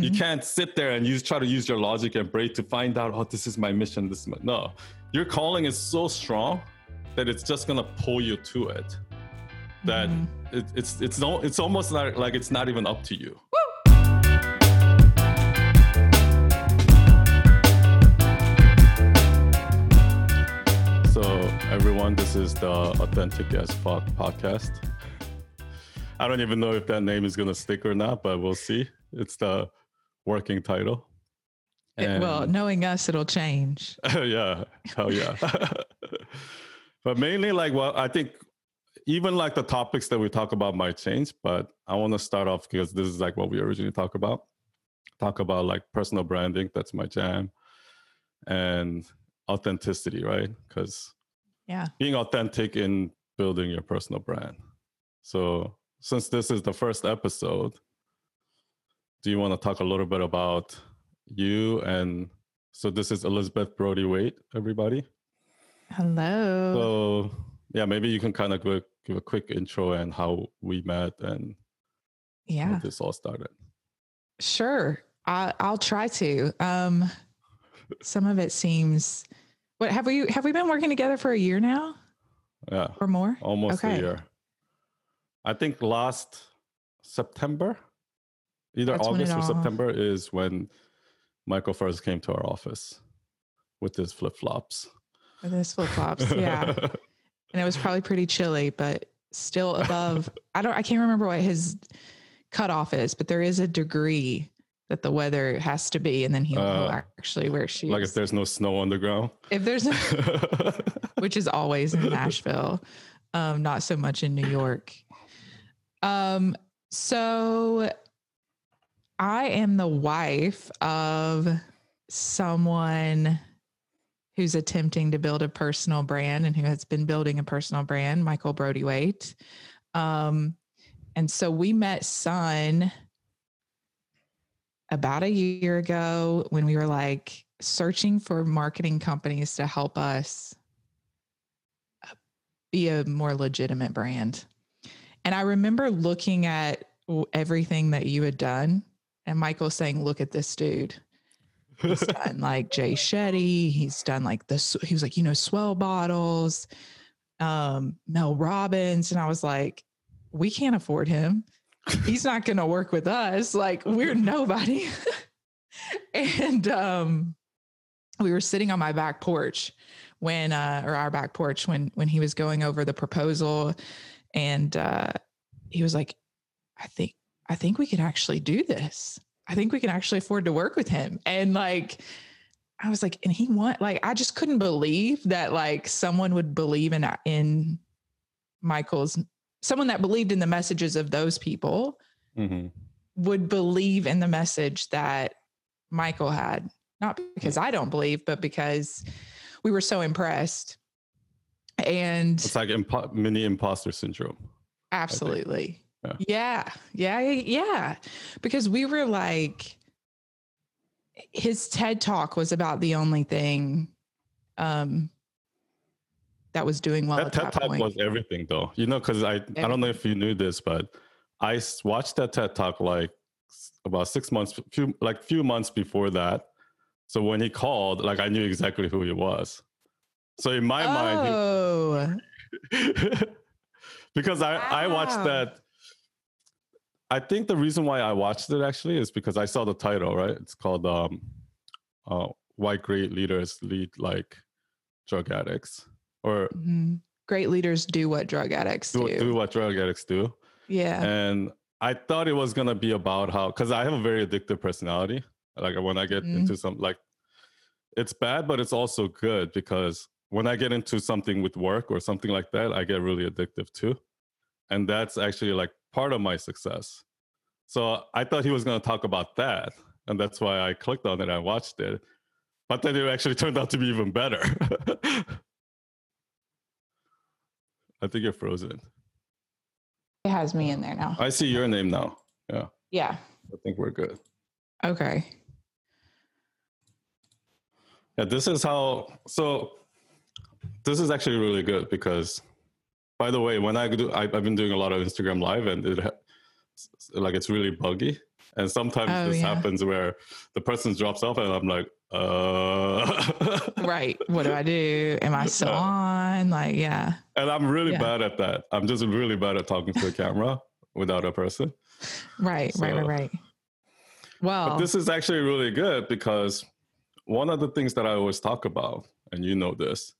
Mm-hmm. You can't sit there and use try to use your logic and brain to find out, oh, this is my mission. This is my no. Your calling is so strong that it's just gonna pull you to it. That Mm-hmm. it, it's it's no it's almost like like it's not even up to you. So everyone, this is the Authentic as Pod podcast. I don't even know if that name is gonna stick or not, but we'll see. It's the working title. It- well, knowing us, it'll change. Oh, yeah, hell yeah. but mainly, like, well, I think even like the topics that we talk about might change. But I want to start off because this is like what we originally talk about. Talk about like personal branding. That's my jam, and authenticity, right? Because Yeah. being authentic in building your personal brand. So, since this is the first episode, do you want to talk a little bit about you? And so, this is Elizabeth Brody Waite, everybody. Hello. So, yeah, maybe you can kind of give a, give a quick intro and how we met and how yeah, this all started. sure. I, I'll try to. Um, some of it seems. What have we have we been working together for a year now Yeah, or more? almost a year. I think last September, either That's August or September, is when Michael first came to our office with his flip flops. With his flip flops. Yeah. and it was probably pretty chilly, but still above. I don't. I can't remember what his cutoff is, but there is a degree that the weather has to be, and then he will Uh, actually wear shoes. like if there's no snow on the ground. if there's, which is always in Nashville, um, not so much in New York. Um, so I am the wife of someone who's attempting to build a personal brand and who has been building a personal brand, Michael Brody Waite. Um, and so we met Sun about a year ago when we were like searching for marketing companies to help us uh, be a more legitimate brand. And I remember looking at everything that you had done and Michael's saying, Look at this dude. He's done like Jay Shetty. He's done like this. He was like, you know, S'well bottles, um, Mel Robbins. And I was like, we can't afford him. He's not going to work with us. Like, we're nobody. and um, we were sitting on my back porch when, uh, or our back porch when, when he was going over the proposal. And uh, he was like, I think, I think we could actually do this. I think we can actually afford to work with him. And like, I was like, and he want like, I just couldn't believe that like someone would believe in in Michael's someone that believed in the messages of those people hmm would believe in the message that Michael had. Not because I don't believe, but because we were so impressed. And It's like impo- mini imposter syndrome. Absolutely. Yeah. Yeah. yeah. Because we were like, his TED talk was about the only thing um, that was doing well that at TED that Talk point. was everything, though. You know, because I I don't know if you knew this, but I watched that TED Talk like about six months, few like few months before that. So when he called, like I knew exactly who he was. So in my mind, he- oh, because I I watched that. I think the reason why I watched it actually is because I saw the title. Right, it's called um, uh, "Why Great Leaders Lead Like Drug Addicts," or mhm. great leaders do what drug addicts do. do, do what drug addicts do. Yeah. And I thought it was gonna be about how, because I have a very addictive personality. Like when I get Mhm. into some, like, it's bad, but it's also good because when I get into something with work or something like that, I get really addictive too. And that's actually like part of my success. So I thought he was gonna talk about that, and that's why I clicked on it. and watched it, but then it actually turned out to be even better. I think you're frozen. it has me in there now. I see your name now. Yeah, Yeah. I think we're good. Okay. Yeah, this is how. So, this is actually really good because, by the way, when I do, I, I've been doing a lot of Instagram Live, and it like it's really buggy. And sometimes Oh, this yeah. happens where the person drops off and I'm like, uh Right. What do I do? Am I still on? Like, yeah. And I'm really Yeah. bad at that. I'm just really bad at talking to a camera without a person. Right, right, right, So- right. Well, But this is actually really good because one of the things that I always talk about, and you know this,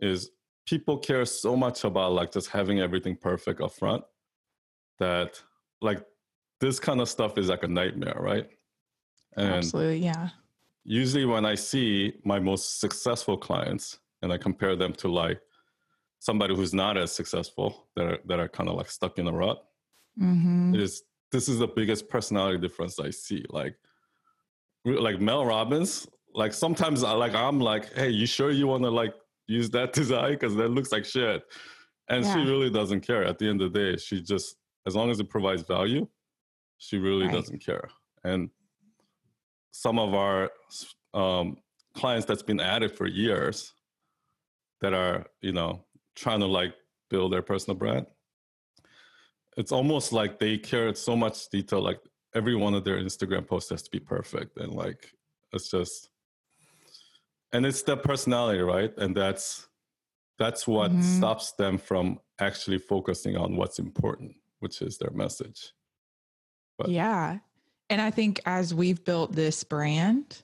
is people care so much about like just having everything perfect up front that like this kind of stuff is like a nightmare, right? And absolutely, yeah. usually when I see my most successful clients and I compare them to like somebody who's not as successful that are, that are kind of like stuck in a rut, hmm it is this is the biggest personality difference I see. Like like Mel Robbins, like sometimes I like I'm like, hey, you sure you want to like use that design because that looks like shit, and she really doesn't care. At the end of the day, she just as long as it provides value, she really Right. doesn't care. And some of our um, clients that's been at it for years that are you know trying to like build their personal brand it's almost like they care so much detail like every one of their instagram posts has to be perfect and like it's just and it's their personality right and that's that's what Mhm. stops them from actually focusing on what's important which is their message But- Yeah. And I think as we've built this brand,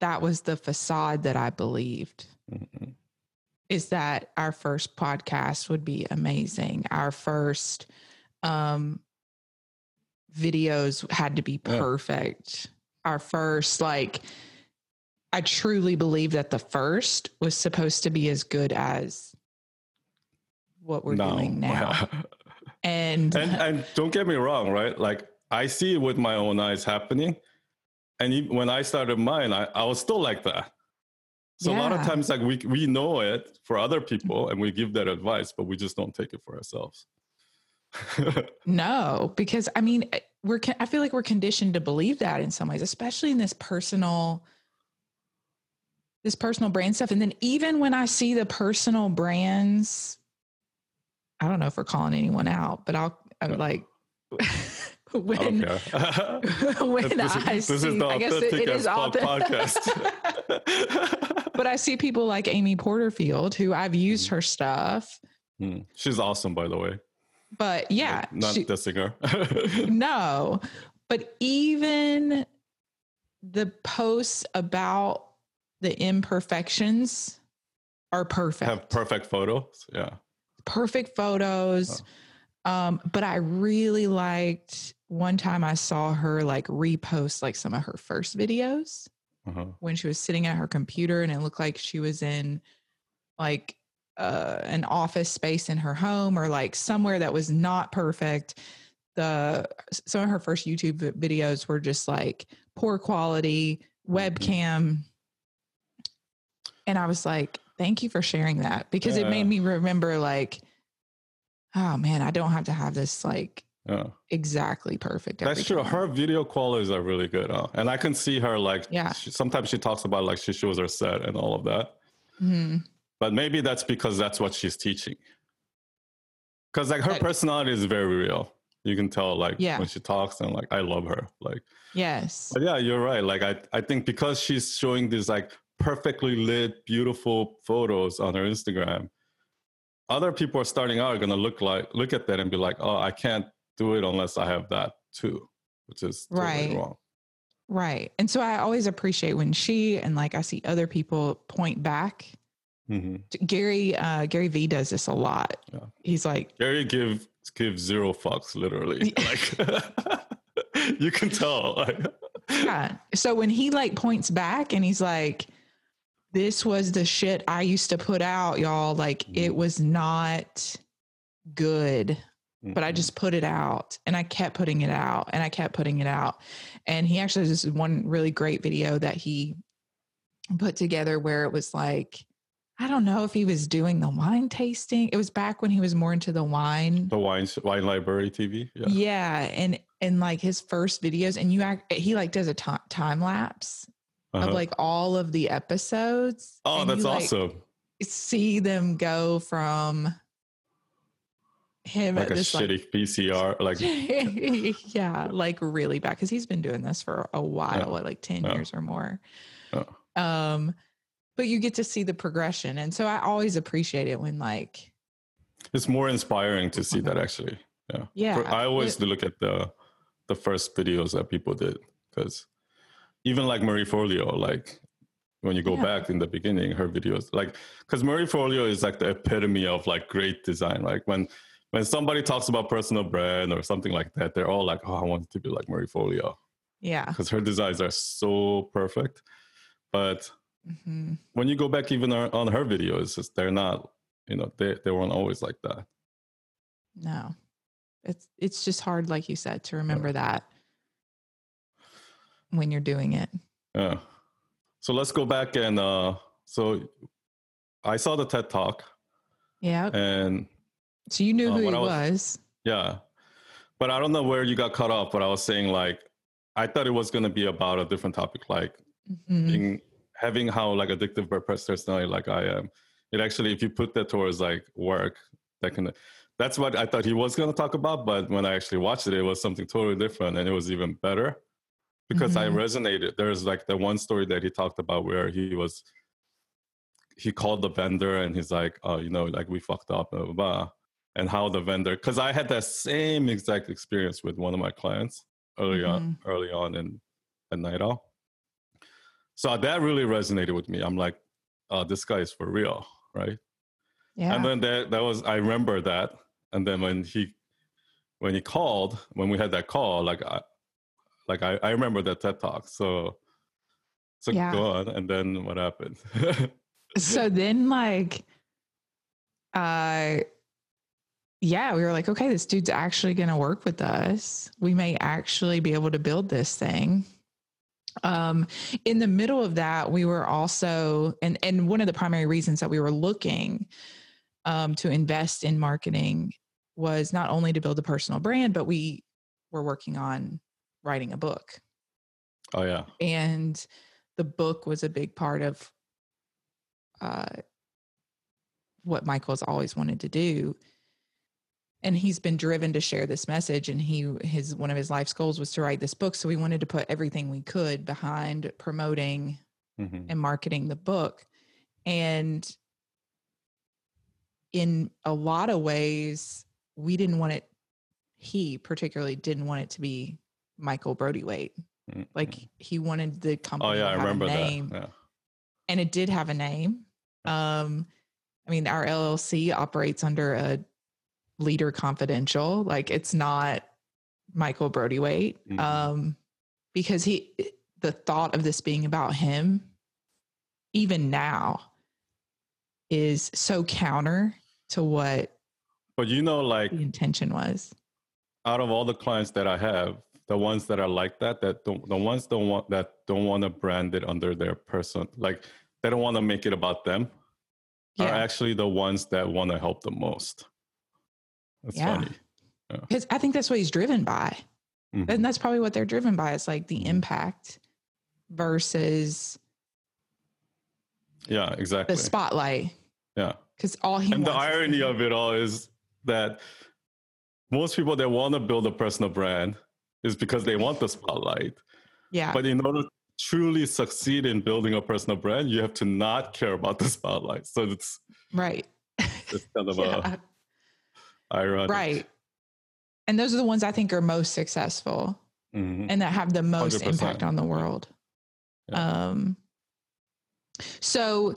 that was the facade that I believed Mhm. is that our first podcast would be amazing. Our first um videos had to be Yeah. perfect. Our first like I truly believe that the first was supposed to be as good as what we're No. doing now. And, and and don't get me wrong right? Like i see it with my own eyes happening. And e- when i started mine i, I was still like that. So a lot of times like we we know it for other people and we give that advice but we just don't take it for ourselves. No, because I mean, eh, we're I feel like we're conditioned to believe that in some ways, especially in this personal this personal brand stuff. And then even when I see the personal brands, I don't know if we're calling anyone out, but I'll I would No. like when when this, I is, see this is the I guess it, it is authentic. podcast but I see people like Amy Porterfield who I've used her stuff. Hmm. she's awesome by the way But yeah, not she- the singer no but even the posts about the imperfections are perfect. Have perfect photos? Yeah. Perfect photos. Um but i really liked one time i saw her like repost like some of her first videos uh-huh. when she was sitting at her computer and it looked like she was in like uh, an office space in her home or like somewhere that was not perfect. The some of her first youtube videos were just like poor quality webcam and i was like thank you for sharing that because it made me remember like oh man i don't have to have this like yeah exactly perfect That's true. time. Her video qualities are really good, huh? And I can see her like, Yeah. she, sometimes she talks about like she shows her set and all of that. Mhm. But maybe that's because that's what she's teaching. Because like her That- personality is very real. You can tell like Yeah. when she talks and like I love her. Like, yes but yeah, you're right. Like I, I think because she's showing these like perfectly lit, beautiful photos on her Instagram, other people are starting out are gonna look like look at that and be like, oh, I can't do it unless I have that too, which is totally Right. wrong. Right. And so I always appreciate when she and like I see other people point back. hmm Gary uh Gary Vee does this a lot. Yeah. He's like, Gary give give zero fucks, literally. Like you can tell. Yeah. So when he like points back and he's like, this was the shit I used to put out, y'all. Like it Mhm. was not good. but I just put it out and I kept putting it out and I kept putting it out. And he actually this one really great video that he put together where it was like, I don't know if he was doing the wine tasting. It was back when he was more into the wine. the wine wine library TV. Yeah. Yeah. And and like his first videos and you act he like does a time lapse Uh-huh. of like all of the episodes. oh, that's you, like, awesome. see them go from him like at a this like shitty PCR. Like yeah, like really bad because he's been doing this for a while, what, like 10 Yeah. years or more. Yeah. Um, but you get to see the progression. And so I always appreciate it when like, it's more inspiring to see that Mhm. actually. Yeah. yeah, For- I always it- look at the the first videos that people did because even like Marie Forleo, like when you go Yeah. back in the beginning, her videos, like because Marie Forleo is like the epitome of like great design. Like when when somebody talks about personal brand or something like that, they're all like, "Oh, I want to be like Marie Forleo," yeah. because her designs are so perfect. But hmm when you go back even on her videos, it's just they're not, you know, they they weren't always like that. No, it's, it's just hard, like you said, to remember that when you're doing it. Yeah. So let's go back and uh so I saw the TED talk Yeah. and So you knew uh, who he was- was. yeah. But I don't know where you got cut off, but I was saying like I thought it was gonna be about a different topic, like Mhm. being having how like addictive personality like I am. It actually if you put that towards like work, that can that's what I thought he was gonna talk about, but when I actually watched it, it was something totally different and it was even better. Because I Mhm. resonated. There's like the one story that he talked about where he was he called the vendor and he's like, oh, you know, like we fucked up, blah, blah, blah. And how the vendor, because I had that same exact experience with one of my clients early on, early on in at Night Owl. So that really resonated with me. I'm like, oh, this guy is for real, right? Yeah. And then that that was I remember that. And then when he when he called, when we had that call, like I like I, I remember that TED talk. So so Yeah. go on. And then what happened? so then like uh yeah we were like okay this dude's actually going to work with us we may actually be able to build this thing um in the middle of that we were also and and one of the primary reasons that we were looking um to invest in marketing was not only to build a personal brand but we were working on writing a book oh yeah. and the book was a big part of uh, what Michael's always wanted to do. And he's been driven to share this message, and he his one of his life's goals was to write this book. So we wanted to put everything we could behind promoting Mhm. and marketing the book. And in a lot of ways, we didn't want it, he particularly didn't want it to be Michael Brody Waite. Mhm. Like he wanted the company Oh yeah, to I remember that. Yeah. and it did have a name. Um, I mean, our LLC operates under a leader confidential. Like it's not Michael Brody Waite. Mhm. Um, because he the thought of this being about him, even now, is so counter to what But you know, like the intention was. out of all the clients that I have, the ones that are like that, that don't, the ones don't want that don't want to brand it under their person, like they don't want to make it about them, are actually the ones that want to help the most. That's Yeah. funny. Because I think that's what he's driven by. Mhm. And that's probably what they're driven by. It's like the Mhm. impact versus Yeah, exactly. the spotlight. Yeah. Because all he and the irony of it all is that most people that want to build a personal brand is because they want the spotlight. yeah, But in order to truly succeed in building a personal brand, you have to not care about the spotlight. So it's right, it's kind of yeah, a ironic. right. And those are the ones I think are most successful Mhm. and that have the most 100%. impact on the world. Yeah. Um, so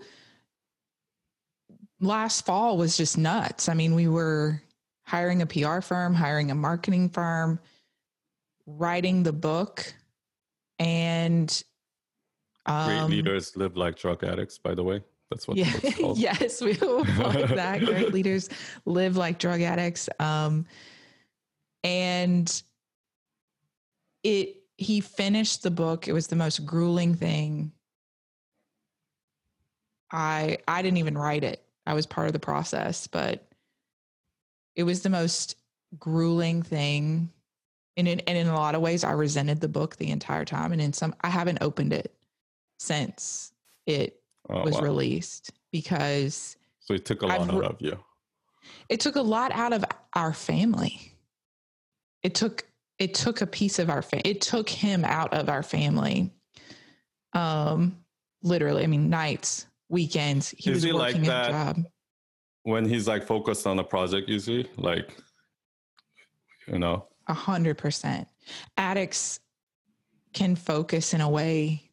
last fall was just nuts. I mean, we were hiring a PR firm, hiring a marketing firm, writing the book, and Great um, leaders live like drug addicts, by the way. That's what yeah, the book's called. yes, we will like that. Great leaders live like drug addicts. Um, and it he finished the book. It was the most grueling thing. I I didn't even write it. I was part of the process, but it was the most grueling thing. And in, and in a lot of ways, I resented the book the entire time. And in some, I haven't opened it since it Oh, was wow. released because So it took a lot out of you. it took a lot out of our family. It took it took a piece of our family. It took him out of our family. Um, literally, I mean, nights, weekends. He Is was he like working that? a job. when he's like focused on a project usually like you know A hundred percent. Addicts can focus in a way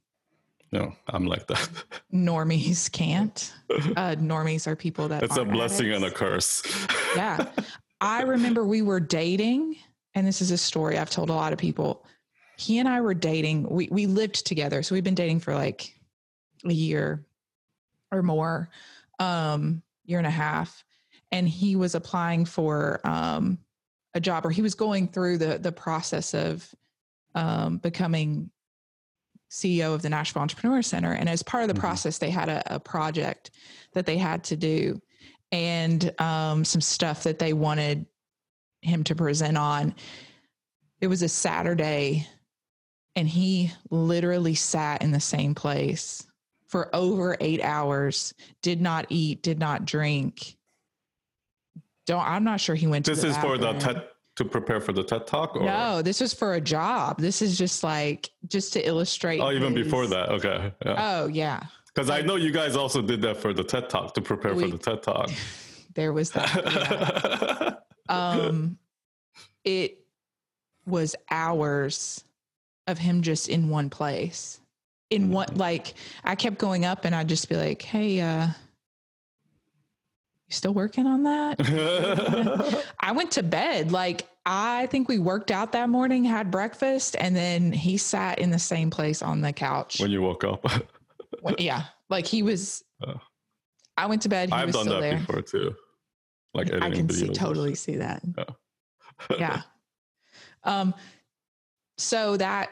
no i'm like that normies can't. Uh, normies are people that it's a blessing and a curse Yeah. I remember we were dating, and this is a story I've told a lot of people. He and I were dating. We we lived together, so we've been dating for like a year or more, um, year and a half. And he was applying for um, a job, or he was going through the the process of um, becoming CEO of the Nashville Entrepreneur Center. And as part of the Mhm. process, they had a, a project that they had to do and um, some stuff that they wanted him to present on. It was a Saturday, and he literally sat in the same place for over eight hours, did not eat, did not drink. Don't I'm not sure he went to this is for the. TED to prepare for the TED talk or No, this was for a job. This is just like just to illustrate. oh even before that okay yeah Oh yeah, because i know you guys also did that for the TED talk to prepare We- for the TED talk there was that. yeah. um it was hours of him just in one place in one Mhm. like i kept going up and i'd just be like hey uh you still working on that? I went to bed. Like i think we worked out that morning had breakfast and then he sat in the same place on the couch. When you woke up. When- yeah. Like he was Oh. i went to bed he i've was done still that there. before too. Like i can see totally see that. Yeah. yeah. Um so that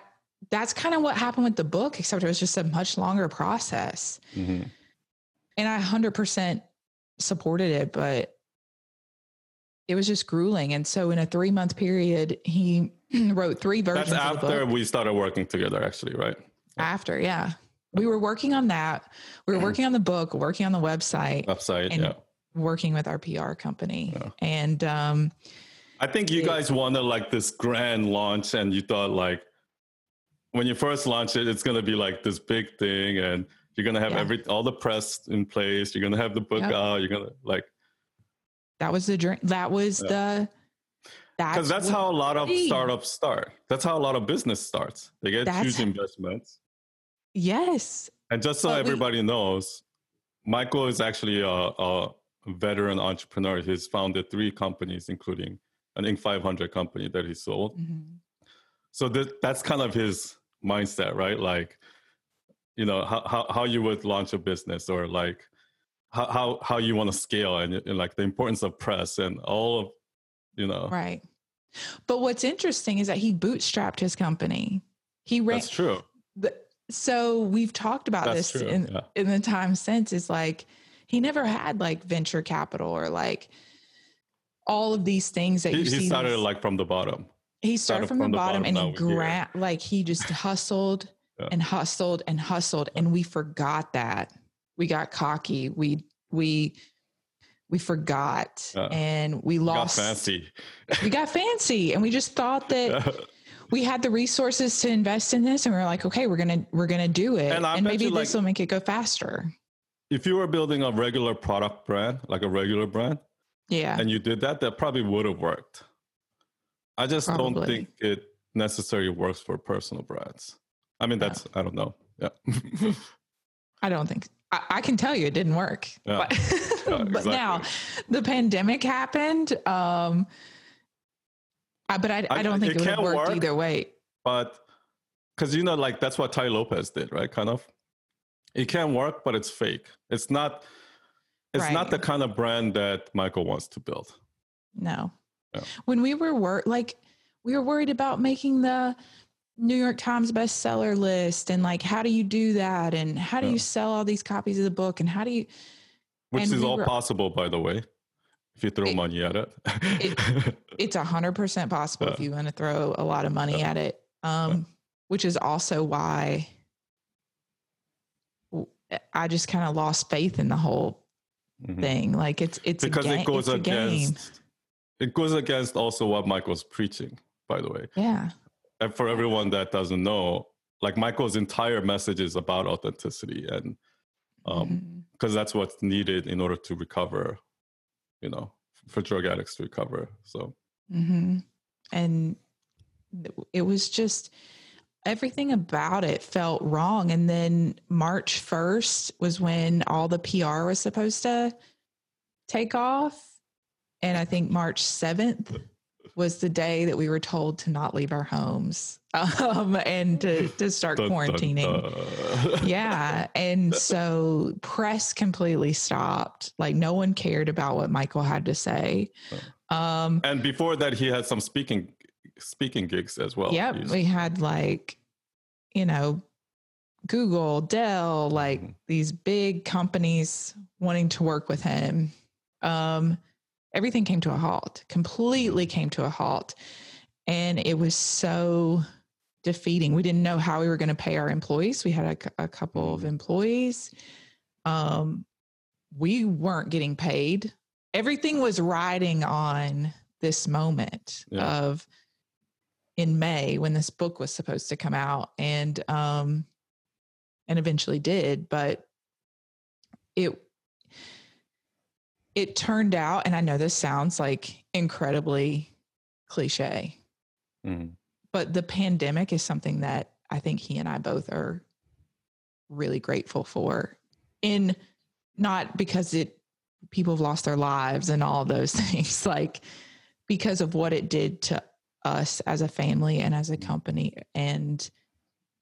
that's kind of what happened with the book except it was just a much longer process. Mhm. and i 100% supported it but it was just grueling and so in a three month period he wrote three versions that's after we started working together actually right? After yeah. We were working on that. We were working on the book working on the website website And- yeah. working with our pr company. Yeah. and um I think you It- guys wanted like this grand launch, and you thought like when you first launch it, it's gonna be like this big thing, and you're gonna have Yeah. every all the press in place. You're gonna have the book Yep. out. You're gonna like that was the dream that was Yeah. the because that's what- how a lot of startups start. That's how a lot of business starts. They get That's- huge investments, yes and just so But we- everybody knows, Michael is actually a, a veteran entrepreneur. He's founded three companies, including an Inc. 500 company that he sold. Mhm. so that that's kind of his mindset right like you know how, how, how you would launch a business or like how how, how you want to scale and, and like the importance of press and all of you know Right. But what's interesting is that he bootstrapped his company. He ran. that's true the- So we've talked about that's this true in, yeah. in the time since. Is like he never had like venture capital or like all of these things that he, you he see. started these- like from the bottom he started from, the, bottom, and he gra- like he just hustled Yeah. and hustled and hustled, and we forgot that. We got cocky. We we we forgot, Yeah. and we got lost. fancy we got fancy and we just thought that we had the resources to invest in this and we are like okay we're gonna we're gonna do it And and, maybe this like- will make it go faster if you were building a regular product brand like a regular brand yeah and you did that that probably would have worked i just don't think it necessarily works for personal brands i mean Yeah. that's i don't know yeah i don't think I, I can tell you it didn't work Yeah. but, Yeah, but now the pandemic happened um I, but I, I I- don't think it it, would have can worked work. either way but because you know like that's what Tai Lopez did right kind of it can work but it's fake it's not it's not the kind of brand that michael wants to build no Yeah. when we were wor- like we were worried about making the new york times bestseller list and like how do you do that and how do Yeah. you sell all these copies of the book and how do you which is we all were- possible by the way if you throw It- money at it, it's a hundred percent possible if you want to throw a lot of money Yeah. at it. Um, which is also why I just kind of lost faith in the whole Mhm. thing. Like it's it's because a game. it goes against it goes against also what Michael's preaching, by the way. Yeah. And for everyone that doesn't know, like Michael's entire message is about authenticity and um because Mhm. that's what's needed in order to recover, you know, for drug addicts to recover. So mm-hmm. And it was just everything about it felt wrong. And then March 1st was when all the PR was supposed to take off. And I think March 7th was the day that we were told to not leave our homes um, and to, to start dun, dun, quarantining. dun. yeah. And so press completely stopped. Like no one cared about what Michael had to say. Um, and before that he had some speaking speaking gigs as well. yep. We had like, you know, Google, Dell, like Mhm. these big companies wanting to work with him. Um, everything came to a halt, completely came to a halt. And it was so defeating. We didn't know how we were going to pay our employees. We had a, a couple of Mhm. employees. Um, we weren't getting paid. Everything was riding on this moment Yeah. of in May when this book was supposed to come out and um and eventually did, but it it turned out and I know this sounds like incredibly cliche, Mhm. but the pandemic is something that I think he and I both are really grateful for. In not because it people have lost their lives and all those things, like because of what it did to us as a family and as a company, and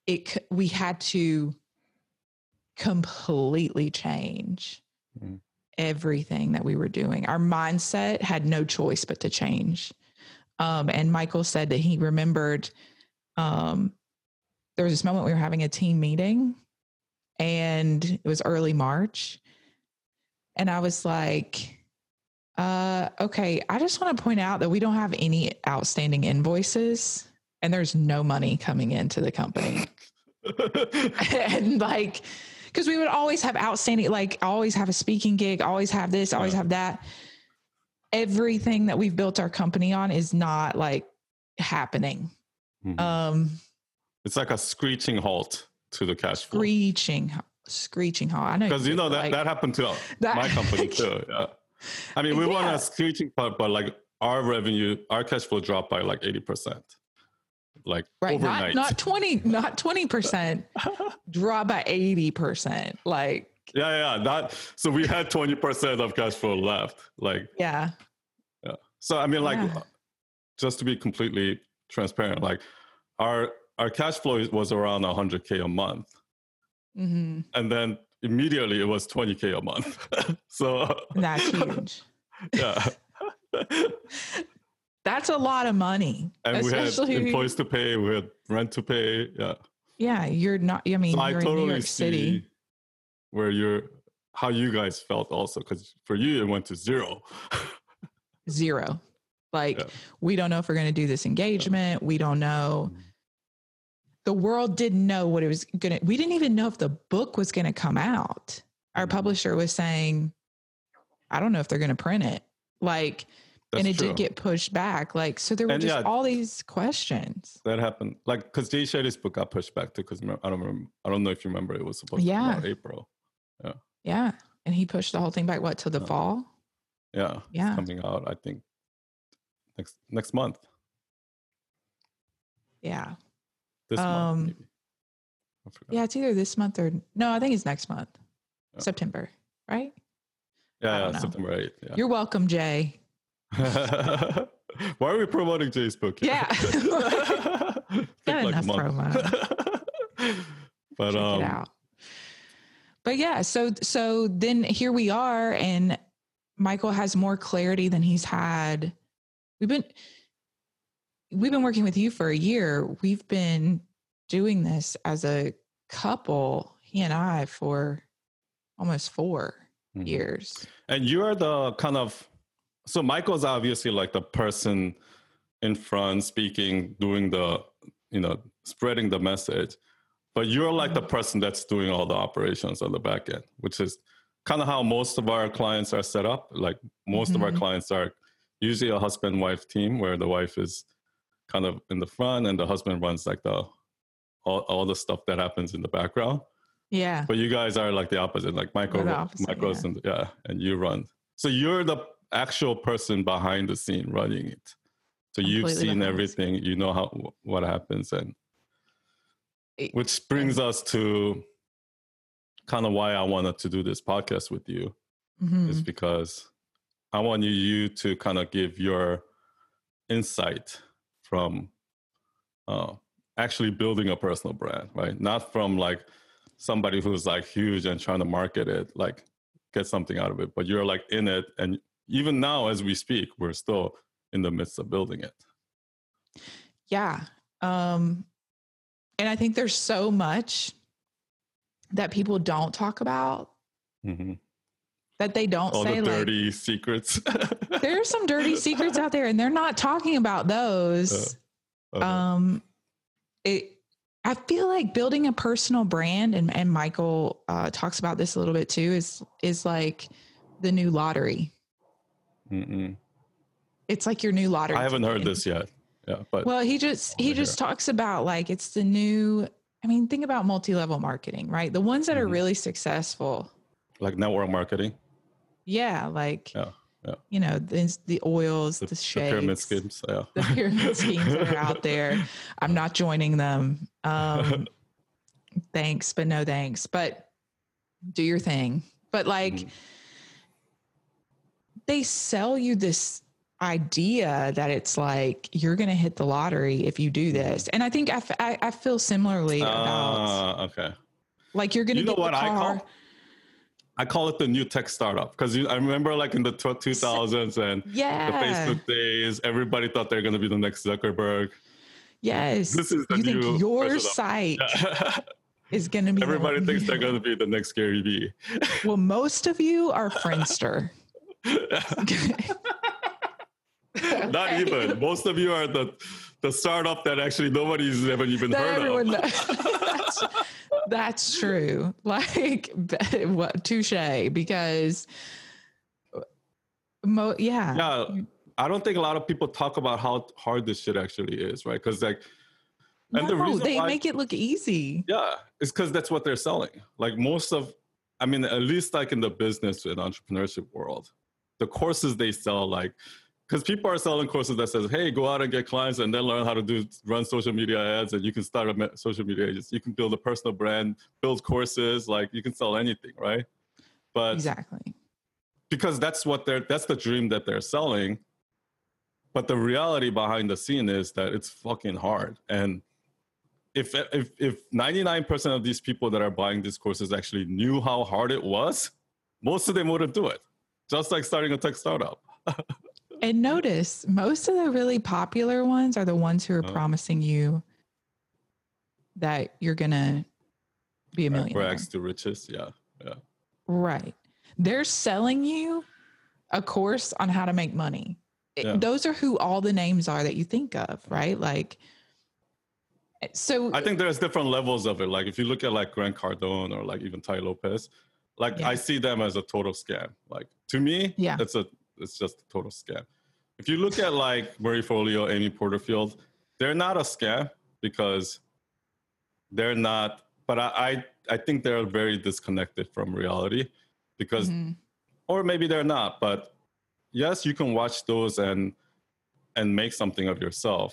it we had to completely change Mhm. Everything that we were doing. Our mindset had no choice but to change. Um, and Michael said that he remembered um, there was this moment we were having a team meeting and it was early March. And I was like, uh, okay, I just want to point out that we don't have any outstanding invoices and there's no money coming into the company. and like, because we would always have outstanding, like, always have a speaking gig, always have this, always Yeah. have that. Everything that we've built our company on is not like happening. Mhm. Um, it's like a screeching halt to the cash flow. screeching, screeching hard. I know Because you know that like, that happened to that- my company too. Yeah. I mean, we want Yeah. a screeching part, but like our revenue, our cash flow dropped by like eighty percent, like right, overnight. not not twenty, not twenty percent, drop by eighty percent. Like, yeah, yeah. That so we had twenty percent of cash flow left. Like, yeah, yeah so I mean, like, Yeah. just to be completely transparent, like our our cash flow was around hundred k a month, hmm and then immediately it was twenty k a month. so that's huge. yeah. That's a lot of money. and we had employees to pay, we had rent to pay. Yeah. Yeah, you're not. I mean, So you're in New totally York City. where you're, how you guys felt also, because for you it went to zero. Zero. Like, Yeah. we don't know if we're going to do this engagement. We don't know. Mhm. The world didn't know what it was going to. We didn't even know if the book was going to come out. Our Mhm. publisher was saying, "I don't know if they're going to print it." Like, That's and it true. did get pushed back. Like, so there were And just yeah. all these questions. that happened. Like, because Jay Shetty's book got pushed back too. Because I don't remember. I don't know if you remember. It was supposed to Yeah. come out April. Yeah, Yeah. and he pushed the whole thing back. What to the Yeah. fall? Yeah. Yeah. coming out. I think next next month. Yeah, This Um, month. Maybe. I yeah. It's either this month or no. I think it's next month, Yeah. September. Right? Yeah. September eighth. Yeah. You're welcome, Jay. Why are we promoting Jay's book? here? Yeah. Like enough month. but Check um, it out. But yeah, so so then here we are, and Michael has more clarity than he's had. We've been we've been working with you for a year. We've been doing this as a couple, he and I, for almost 4 mhm. years. And you are the kind of so Michael's obviously like the person in front speaking, doing the you know spreading the message, but you're like the person that's doing all the operations on the back end, which is kind of how most of our clients are set up. Like most of our Mhm. clients are, usually a husband wife team where the wife is kind of in the front and the husband runs like the all, all the stuff that happens in the background. Yeah. But you guys are like the opposite, like Michael, opposite, Michael's yeah. and yeah, and you run. So you're the actual person behind the scene running it. So you've seen everything. You know how what happens, and which brings us to kind of why I wanted to do this podcast with you Mhm. is because I want you, you to kind of give your insight from uh, actually building a personal brand, right? Not from like somebody who's like huge and trying to market it, like get something out of it, but you're like in it. And even now, as we speak, we're still in the midst of building it. Yeah. Um, and I think there's so much that people don't talk about Mhm. that they don't All say the like dirty secrets. there are some dirty secrets out there and they're not talking about those. Okay. Um it I feel like building a personal brand and, and Michael uh, talks about this a little bit too is is like the new lottery. Mm-mm. It's like your new lottery. I haven't heard this yet. Yeah, but Well, he just he over just talks about like it's the new I mean, think about multi-level marketing, right? The ones that are Mhm. really successful. like network marketing, Yeah, like Yeah, yeah. you know, the, the oils, the, the, the pyramid schemes. Yeah. the pyramid schemes are out there. I'm not joining them. Um, thanks, but no thanks. But do your thing. But like, Mhm. They sell you this idea that it's like you're going to hit the lottery if you do this. And I think I, f- I, I feel similarly about Ah, okay. like you're going to You know get what the I call? I call it the new tech startup because I remember like in the tw- 2000s and yeah. the Facebook days, everybody thought they're going to be the next Zuckerberg. Yes. This is the you new think your site is going to be everybody one- thinks they're going to be the next Gary Vee. Well, most of you are Friendster. Not even. Most of you are the the startup that actually nobody's ever even That heard everyone of. that's, that's true. Like, what touche? Because, mo- yeah, yeah, I don't think a lot of people talk about how hard this shit actually is, right? Because like, and the reason they why, make it look easy. yeah, it's because that's what they're selling. Like most of, I mean, at least like in the business and entrepreneurship world, the courses they sell, like, because people are selling courses that says, "Hey, go out and get clients, and then learn how to do run social media ads, and you can start a social media agency. You can build a personal brand, build courses, like you can sell anything, right?" But Exactly. because that's what they're that's the dream that they're selling but the reality behind the scene is that it's fucking hard and if if if 99% of these people that are buying these courses actually knew how hard it was most of them wouldn't do it just like starting a tech startup And notice most of the really popular ones are the ones who are Uh. promising you that you're going to be a millionaire. rags to riches yeah yeah. Right. They're selling you a course on how to make money. It- Yeah. Those are who all the names are that you think of, right? Like, so i think there's different levels of it like if you look at like grant cardone or like even Tai Lopez like Yeah. i see them as a total scam like to me Yeah. it's a it's just a total scam if you look at like Marie Forleo amy porterfield they're not a scam because they're not but i i, I think they're very disconnected from reality because Mhm. or maybe they're not but yes you can watch those and and make something of yourself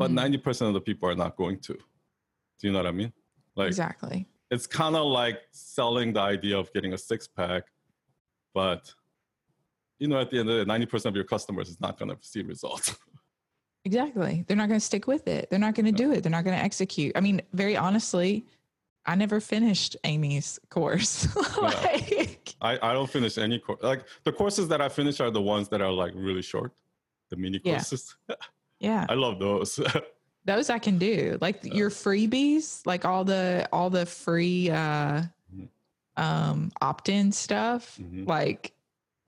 but Mhm. 90% of the people are not going to do you know what i mean like exactly. It's kind of like selling the idea of getting a six pack, but you know, at the end of the day, ninety percent of your customers is not going to see results. Exactly. They're not going to stick with it. They're not going to do it. They're not going to execute. I mean, very honestly, I never finished Amy's course. like, I, I don't finish any course. Like the courses that I finish are the ones that are like really short, the mini Yeah. courses. yeah, I love those. Those I can do. Like your freebies, like all the all the free uh Mhm. um opt-in stuff. Mhm. Like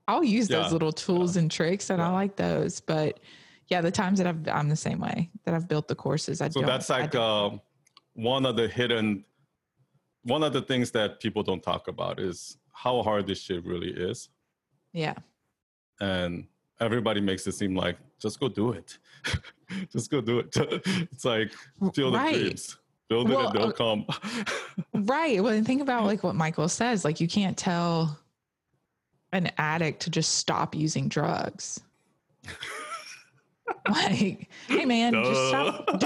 I'll use those little tools and tricks and I like those. But yeah, the times that I've I'm the same way that I've built the courses. I so that's like um, one of the hidden, one of the things that people don't talk about is how hard this shit really is. yeah. and everybody makes it seem like just go do it. just go do it. it's like feel the Right. dreams. Build it Well, and they'll uh, come. Right. Well, and think about like what Michael says. Like you can't tell an addict to just stop using drugs. like, hey man, just stop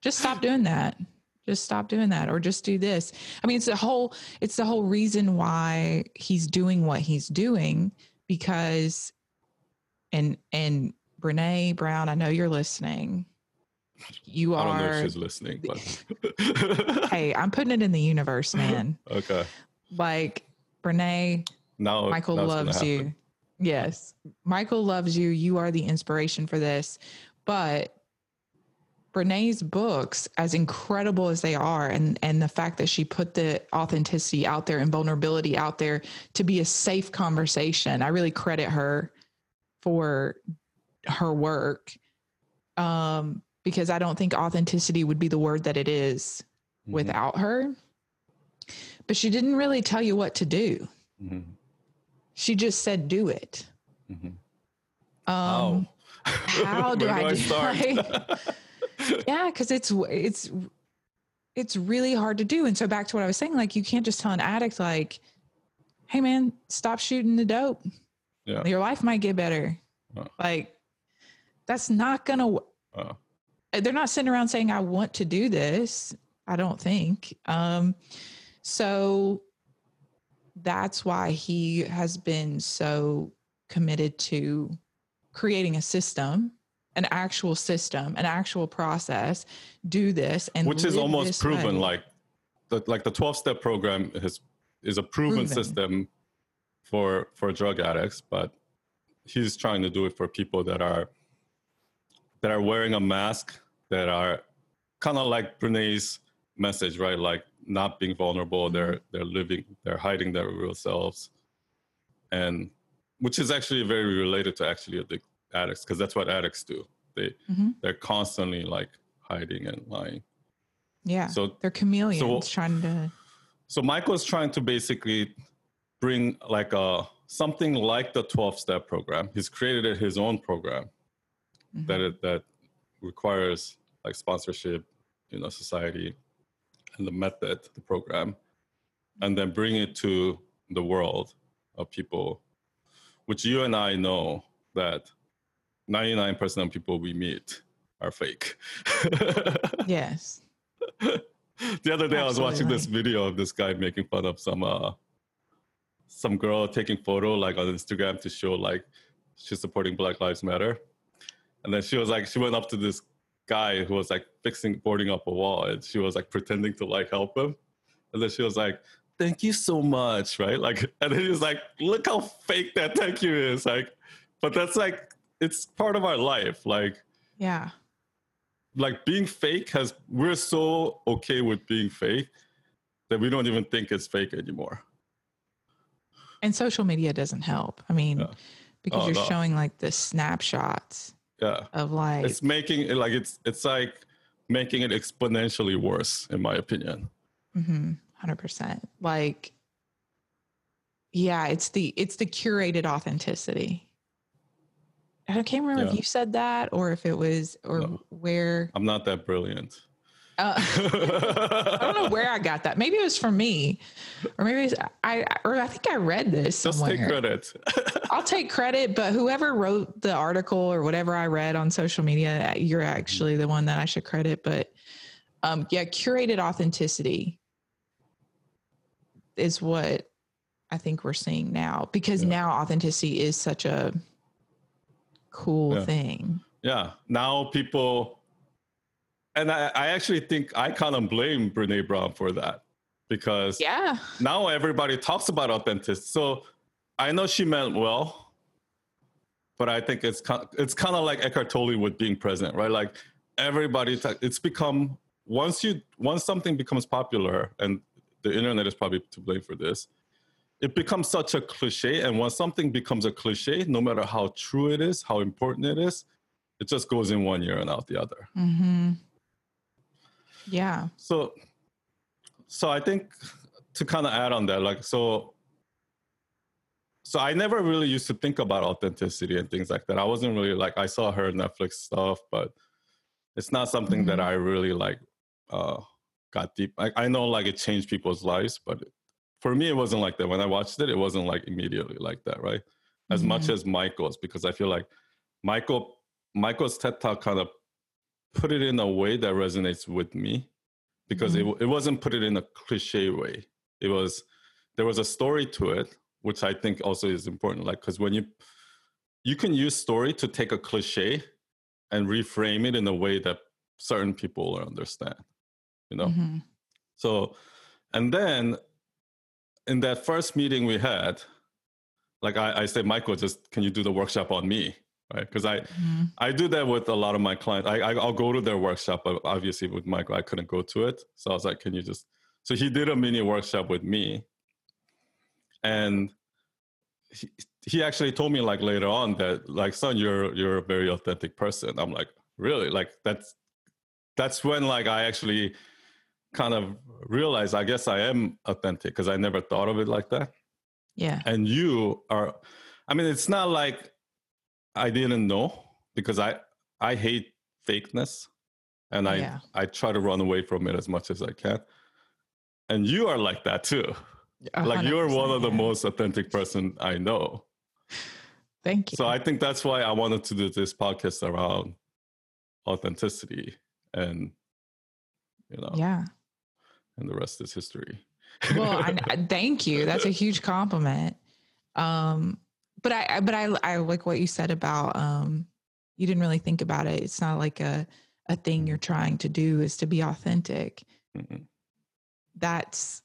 just stop doing that. Just stop doing that or just do this. I mean, it's the whole it's the whole reason why he's doing what he's doing because and and Brene Brown, I know you're listening. You I don't know are if she's listening, but hey, I'm putting it in the universe, man. okay. like Brene, Now Michael now loves you. Yes. Michael loves you. You are the inspiration for this. But Brene's books, as incredible as they are, and and the fact that she put the authenticity out there and vulnerability out there to be a safe conversation, I really credit her for her work. Um, because I don't think authenticity would be the word that it is Mhm, without her. But she didn't really tell you what to do. mhm, She just said, do it. mhm. Um, how do I do- start? yeah, because it's it's it's really hard to do. And so back to what I was saying, like you can't just tell an addict like, "Hey man, stop shooting the dope. Yeah. Your life might get better." Uh. Like that's not gonna. They're not sitting around saying, "I want to do this." I don't think. Um, so that's why he has been so committed to creating a system an actual system an actual process do this and which is almost proven way. like the like the 12 step program is is a proven, Proven. system for for drug addicts but he's trying to do it for people that are that are wearing a mask that are kind of like Brene's message right like not being vulnerable Mm-hmm. they're they're living they're hiding their real selves and which is actually very related to actually addict addicts because that's what addicts do they Mhm. they're constantly like hiding and lying yeah so they're chameleons so, trying to so Michael's trying to basically bring like a something like the 12 step program. He's created his own program Mhm. that it, that requires like sponsorship, you know, society and the method, the program, and then bring it to the world of people, which you and I know that 99% of people we meet are fake. yes the other day I was watching this video of this guy making fun of some uh some girl taking photo like on Instagram to show like she's supporting Black Lives Matter. And then she was like she went up to this guy who was like fixing boarding up a wall and she was like pretending to like help him. And then she was like, Thank you so much, right? Like and then he was like, look how fake that thank you is. Like, but that's like it's part of our life. Like yeah like being fake has we're so okay with being fake that we don't even think it's fake anymore and social media doesn't help i mean Yeah. because Oh, you're no. showing like the snapshots yeah. of like it's making it like it's it's like making it exponentially worse in my opinion. Mhm, 100% like yeah it's the it's the curated authenticity. I can't remember Yeah. if you said that or if it was or No. where i'm not that brilliant uh, i don't know where i got that. Maybe it was from me. Or maybe it's, i or i think i read this just somewhere. take credit. I'll take credit but whoever wrote the article or whatever i read on social media you're actually the one that i should credit but um yeah curated authenticity is what i think we're seeing now because Yeah. now authenticity is such a cool Yeah. thing. Yeah. Now people and i, I actually think i kind of blame brene brown for that because yeah now everybody talks about authenticity. So I know she meant well, but I think it's kind it's kind of like Eckhart Tolle with being present, right? Like everybody, ta- it's become once you once something becomes popular, and the internet is probably to blame for this. It becomes such a cliche, and once something becomes a cliche, no matter how true it is, how important it is, it just goes in one ear and out the other. hmm yeah So, so I think to kind of add on that, like, so so I never really used to think about authenticity and things like that. I wasn't really like I saw her Netflix stuff, but it's not something mm-hmm. that I really like uh got deep. I, I know like it changed people's lives, but for me it wasn't like that. When I watched it, it wasn't like immediately like that, right? As mm-hmm. much as Michael's, because I feel like Michael Michael's TED Talk kind of put it in a way that resonates with me because mm-hmm. it it wasn't put it in a cliche way. It was there was a story to it which I think also is important. Like, because when you you can use story to take a cliche and reframe it in a way that certain people understand. You know, mm-hmm. so and then in that first meeting we had, like I, I said, Michael, just can you do the workshop on me? Right, because I mm-hmm. I do that with a lot of my clients. I, I will go to their workshop, but obviously with Michael I couldn't go to it. So I was like, can you just? So he did a mini workshop with me, and he, he actually told me like later on that like son you're you're a very authentic person i'm like really like that's that's when like i actually kind of realized i guess i am authentic because i never thought of it like that yeah and you are i mean it's not like i didn't know because i i hate fakeness and i yeah. i try to run away from it as much as i can and you are like that too like you're one of the yeah. most authentic person I know. Thank you. So I think that's why I wanted to do this podcast around authenticity and you know yeah and the rest is history well I, thank you that's a huge compliment um but i but i i like what you said about um you didn't really think about it it's not like a a thing you're trying to do is to be authentic mm-hmm. that's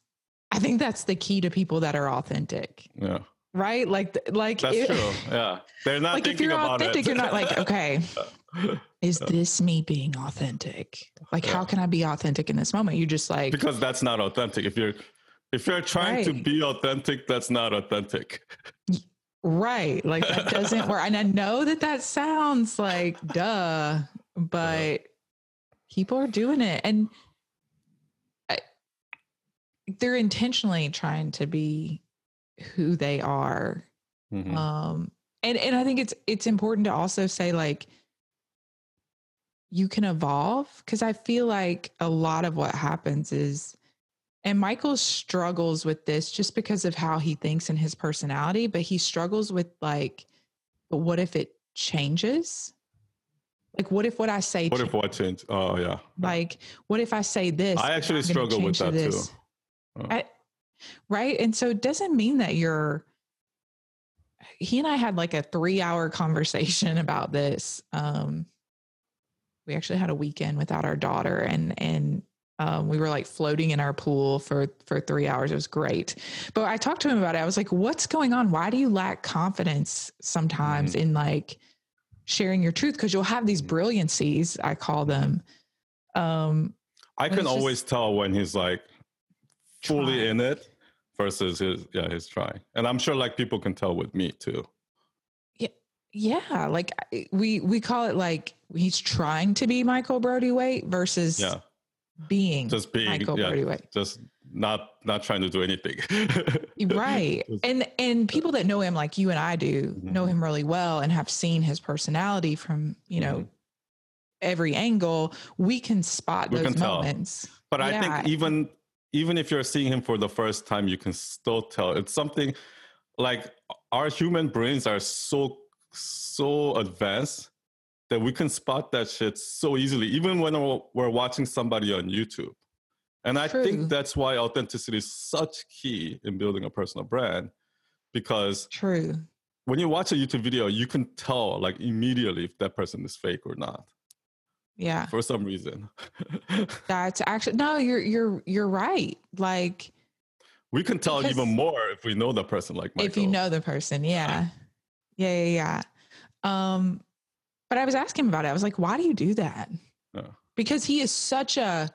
I think that's the key to people that are authentic. Yeah. Right? Like like That's it, true. Yeah. They're not like if you're authentic, it. you're not like, okay, is this me being authentic? Like yeah. how can I be authentic in this moment? You just like Because that's not authentic. If you're if you're trying right. to be authentic, that's not authentic. Right. Like that doesn't work. And I know that that sounds like duh, but yeah. people are doing it. And they're intentionally trying to be who they are. Mm-hmm. Um, and and I think it's it's important to also say like you can evolve because I feel like a lot of what happens is and Michael struggles with this just because of how he thinks and his personality, but he struggles with like, but what if it changes? Like, what if what I say? What if what change? Oh, yeah. Like, what if I say this? I actually struggle with that too. I, right. And so it doesn't mean that you're, he and I had like a three hour conversation about this. Um, we actually had a weekend without our daughter and, and, um, we were like floating in our pool for for three hours. It was great, but I talked to him about it. I was like, "What's going on? Why do you lack confidence sometimes mm-hmm. in like sharing your truth? Because you'll have these mm-hmm. brilliancies, I call them. Um, I can always tell when he's like, fully in it versus his yeah his try and i'm sure like people can tell with me too yeah yeah like we we call it like he's trying to be michael brody-waite versus yeah being just being michael yeah, brody-waite just not not trying to do anything right and and people that know him like you and i do mm-hmm. know him really well and have seen his personality from you know mm-hmm. every angle we can spot we those can moments tell. but yeah. i think even even if you're seeing him for the first time, you can still tell. It's something like our human brains are so so advanced that we can spot that shit so easily, even when we're watching somebody on YouTube. And I True. think that's why authenticity is such key in building a personal brand, because True. When you watch a YouTube video, you can tell like immediately if that person is fake or not. Yeah. For some reason. That's actually no, you're you're you're right. Like we can tell even more if we know the person like Michael. If you know the person, yeah. Yeah, yeah, yeah. Um but I was asking about it. I was like, why do you do that? Yeah. Because he is such a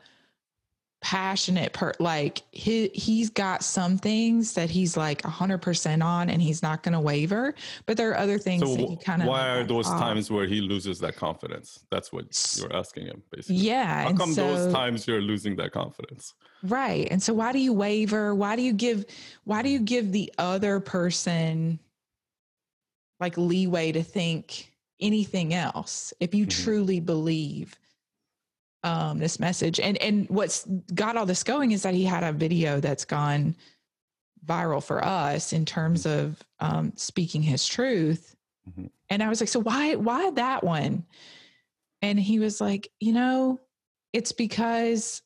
passionate per like he he's got some things that he's like 100% on and he's not going to waver but there are other things so that he kind of why are those off. times where he loses that confidence that's what you're asking him basically yeah how come so, those times you're losing that confidence right and so why do you waver why do you give why do you give the other person like leeway to think anything else if you Mhm. truly believe um this message and and what's got all this going is that he had a video that's gone viral for us in terms of um speaking his truth Mhm. and i was like so why why that one and he was like you know it's because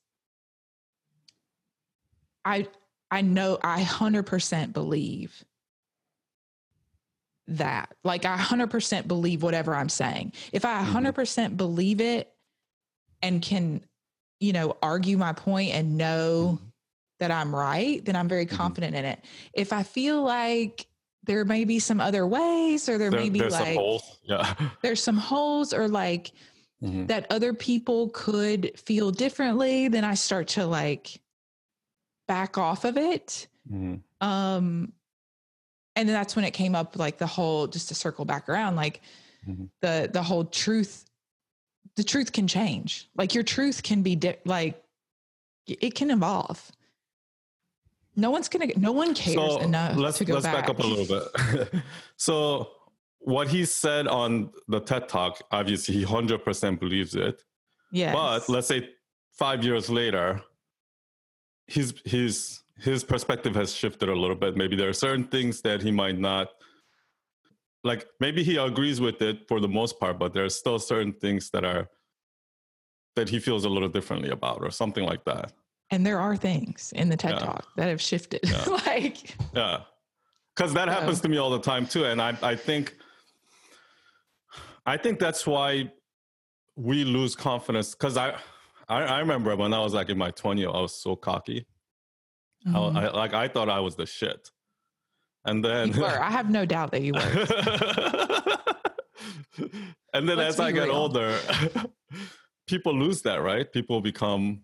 i i know i 100% believe that like i 100% believe whatever i'm saying if i Mhm. 100% believe it and can you know argue my point and know Mhm. that i'm right then i'm very Mhm. confident in it if i feel like there may be some other ways or there, There- may be there's some like holes. Yeah. there's some holes or like Mhm. that other people could feel differently then i start to like back off of it Mhm. um and then that's when it came up like the whole just to circle back around like Mhm. the the whole truth the truth can change like your truth can be di- like it can evolve no one's gonna no one cares enough let's to go let's back. up a little bit. so what he said on the TED Talk, obviously he hundred percent believes it. yeah But let's say five years later, he's his his perspective has shifted a little bit. Maybe there are certain things that he might not like. Maybe he agrees with it for the most part, but there are still certain things that are that he feels a little differently about, or something like that. and there are things in the ted Yeah. talk that have shifted Yeah. like Yeah. Because that happens to me all the time too. And I, I think I think that's why we lose confidence. Cause I, I I remember when I was like in my 20s, I was so cocky. I, mhm. I like I thought I was the shit. And then you were i have no doubt that you were and then Let's as I be get real. older, people lose that, right? People become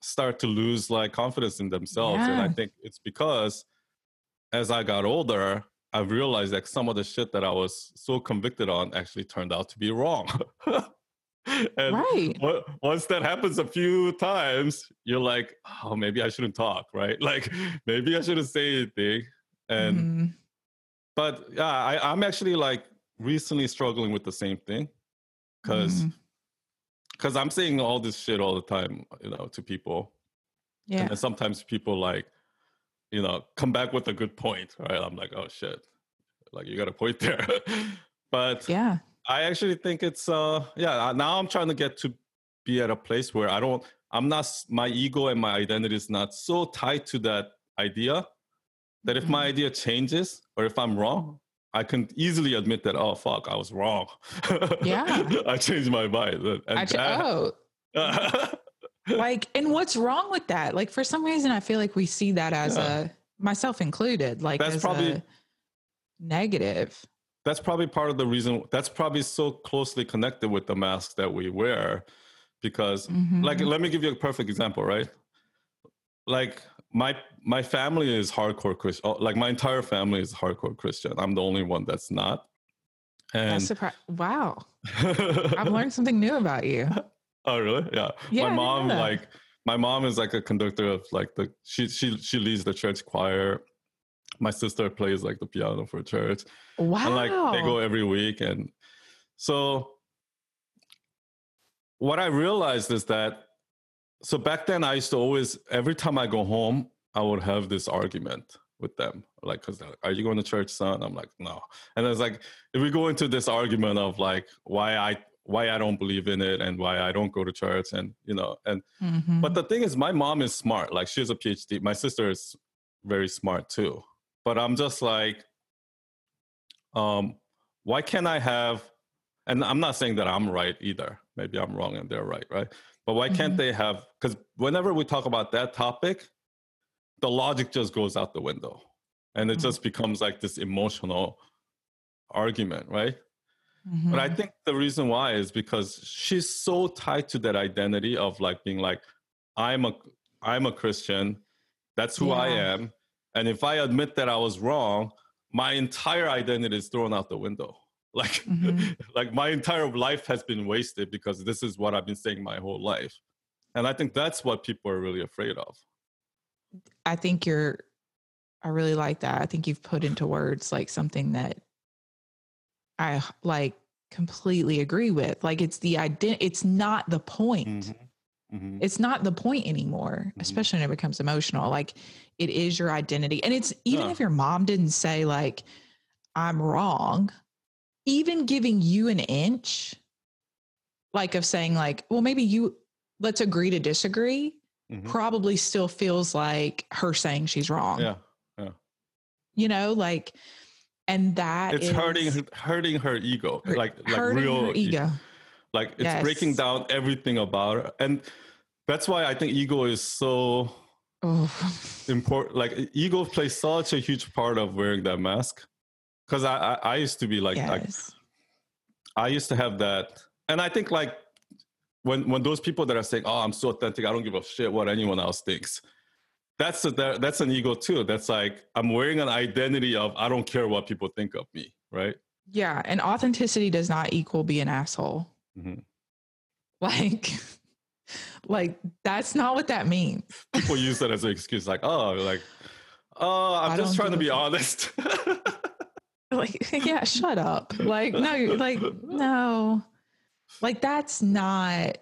start to lose like confidence in themselves. And I think it's because as I got older, I realized that some of the shit that I was so convicted on actually turned out to be wrong. and right o- once that happens a few times, you're like, oh, maybe I shouldn't talk, right? Like maybe I shouldn't say anything. And Mhm. but yeah, I, I'm actually like recently struggling with the same thing because Mhm. because I'm saying all this shit all the time, you know, to people, yeah and sometimes people like, you know, come back with a good point, right? I'm like, oh shit, like you got a point there, but yeah I actually think it's uh yeah. Now I'm trying to get to be at a place where I don't. I'm not. My ego and my identity is not so tied to that idea that if my Mhm. idea changes or if I'm wrong, I can easily admit that. Oh fuck, I was wrong. Yeah. I changed my mind. And I ch- that- oh like and what's wrong with that like for some reason i feel like we see that as Yeah. a myself included like That's probably- negative that's probably part of the reason. That's probably so closely connected with the mask that we wear, because like Mhm. let me give you a perfect example right? Like my my family is hardcore christian like my entire family is hardcore christian. I'm the only one that's not. And that's surpri- wow. I've learned something new about you. Oh really? Yeah, Yeah, my mom like my mom is like a conductor of like the she she she leads the church choir my sister plays like the piano for church wow and like they go every week and so what i realized is that so back then i used to always every time i go home i would have this argument with them like because are you going to church son i'm like no and it's like if we go into this argument of like why i why i don't believe in it and why i don't go to church and you know and Mhm. but the thing is, my mom is smart. Like she has a PhD. My sister is very smart too. But I'm just like, um, why can't I have? And I'm not saying that I'm right either. Maybe I'm wrong and they're right, right? But why can't Mhm. they have? Because whenever we talk about that topic, the logic just goes out the window, and it Mhm. just becomes like this emotional argument, right? But I Mhm. think the reason why is because she's so tied to that identity of like being like, I'm a I'm a Christian. That's who I am. And if I admit that I was wrong, my entire identity is thrown out the window. Like Mhm. like my entire life has been wasted because this is what I've been saying my whole life. And I think that's what people are really afraid of. I think you're I really like that. I think you've put into words like something that I like completely agree with. Like it's the identity, it's not the point. Mhm. Mhm. It's not the point anymore, Mhm. especially when it becomes emotional. Like it is your identity. And it's even Yeah. if your mom didn't say, like, I'm wrong, even giving you an inch, like of saying, like, well, maybe you let's agree to disagree, Mhm. probably still feels like her saying she's wrong. Yeah, Yeah. You know, like, and that it's is hurting hurting her ego, hurt- like like hurting real her ego. like it's breaking down everything about her, and that's why I think ego is so Oh, important. Like ego plays such a huge part of wearing that mask. Because I, I I used to be like like yes. I used to have that, and I think like when when those people that are saying, "Oh, I'm so authentic, I don't give a shit what anyone else thinks," that's a, that, that's an ego too. That's like I'm wearing an identity of I don't care what people think of me, right? Yeah, and authenticity does not equal be an asshole. Mhm. Like, like that's not what that means. People use that as an excuse, like, "Oh, like, oh, I'm I just trying to be honest." Like, yeah, shut up. Like, no, like, no, like that's not.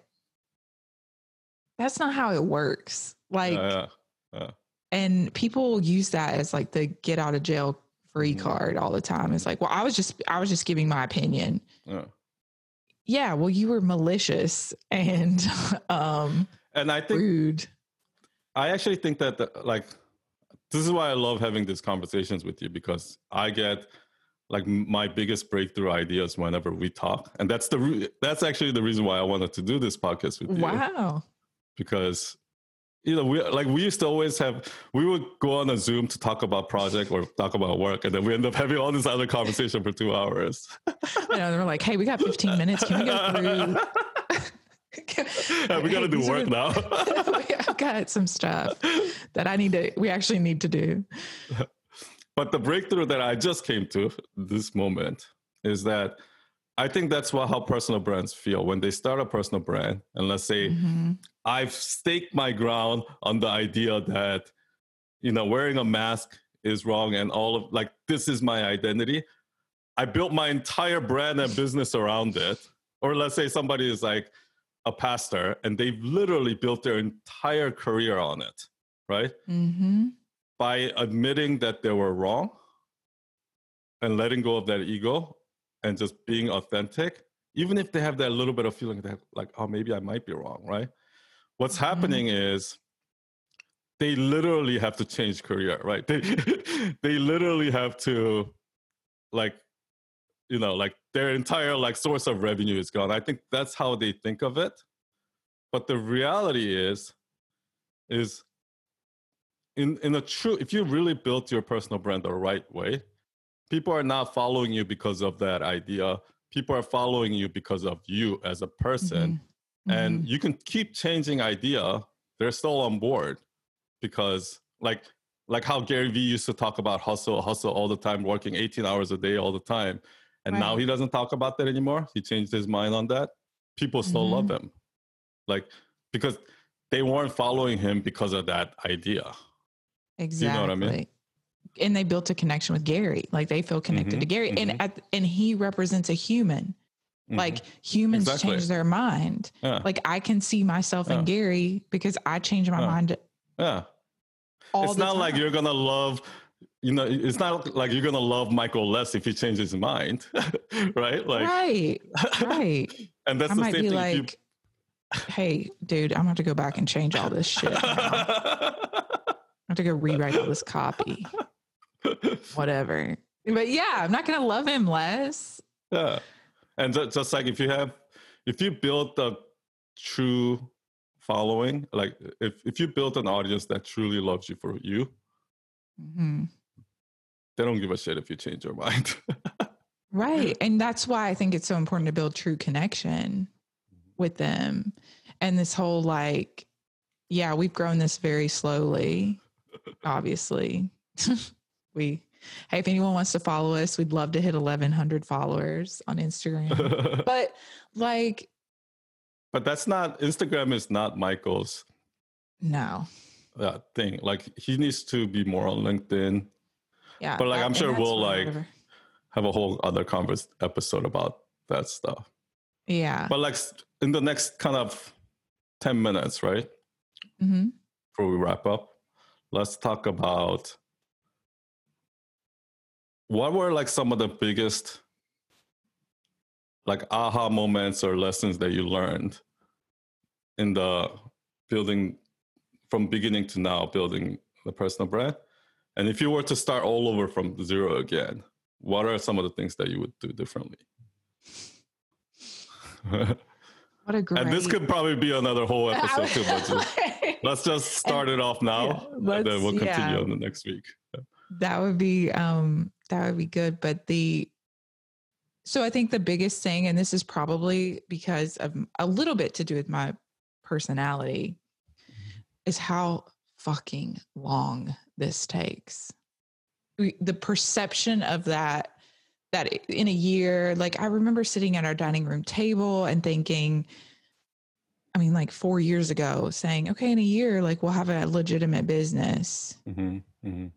That's not how it works. Like, yeah, yeah. and people use that as like the get out of jail free Mhm. card all the time. It's like, well, I was just, I was just giving my opinion. Yeah. Well, you were malicious and um And I think rude. I actually think that the, like this is why I love having these conversations with you because I get like my biggest breakthrough ideas whenever we talk, and that's the re- that's actually the reason why I wanted to do this podcast with you Wow. because you know we like we used to always have we would go on a Zoom to talk about project or talk about work, and then we end up having all this other conversation for two hours. You know, they're like, hey, we got 15 minutes. Can we go through? Yeah, we got to Hey, do these are work now. I've got some stuff that I need to, we actually need to do. But the breakthrough that I just came to this moment is that I think that's what how personal brands feel when they start a personal brand. And let's say Mhm. I've staked my ground on the idea that, you know, wearing a mask is wrong and all of like this is my identity. I built my entire brand and business around it. Or let's say somebody is like a pastor and they've literally built their entire career on it, right? Mhm. by admitting that they were wrong and letting go of that ego and just being authentic, even if they have that little bit of feeling that, like, oh, maybe I might be wrong, right? What's Mhm. happening is they literally have to change career, right? They, they literally have to, like, you know, like their entire like source of revenue is gone. I think that's how they think of it. But the reality is, is in in a true if you really built your personal brand the right way people are not following you because of that idea. People are following you because of you as a person. Mhm. and you can keep changing idea. They're still on board because like like how gary vee used to talk about hustle hustle all the time working 18 hours a day all the time. And now he doesn't talk about that anymore. He changed his mind on that. People still love Mm-hmm. him. Like because they weren't following him because of that idea. Exactly. You know what I mean? And they built a connection with Gary. Like they feel connected Mhm, to Gary. mhm. And at, and he represents a human. Mhm. Like humans Exactly. change their mind. yeah Like I can see myself Yeah. in Gary because I change my Yeah. mind yeah it's not like you're gonna love you know it's not like you're gonna love michael less if he changes his mind right like right. Right. and that's I the might same be thing like, hey, dude, I'm gonna have to go back and change all this shit. I have to go rewrite all this copy. Whatever. But yeah, I'm not gonna love him less. yeah and ju- just like if you have if you build a true following like if, if you build an audience that truly loves you for you Mhm. they don't give a shit if you change your mind Right. And that's why I think it's so important to build true connection with them. And this whole like, yeah, we've grown this very slowly, obviously. we, hey, if anyone wants to follow us, we'd love to hit 1,100 followers on Instagram. but like, but that's not instagram is not michael's no. uh, thing like he needs to be more on linkedin Yeah. But, like, that- I'm sure we'll, like, whatever. have a whole other converse episode about that stuff. Yeah. But like in the next kind of 10 minutes, right? hmm Before we wrap up, let's talk about what were like some of the biggest like aha moments or lessons that you learned in the building from beginning to now building the personal brand and if you were to start all over from zero again what are some of the things that you would do differently What a great. and this could probably be another whole episode too but just, let's just start it off now yeah, and then we'll continue yeah. on the next week that would be um that would be good but the so i think the biggest thing and this is probably because of a little bit to do with my personality is how fucking long this takes. We- the perception of that that in a year like i remember sitting at our dining room table and thinking i mean like 4 years ago saying okay in a year like we'll have a legitimate business. Hmm hmm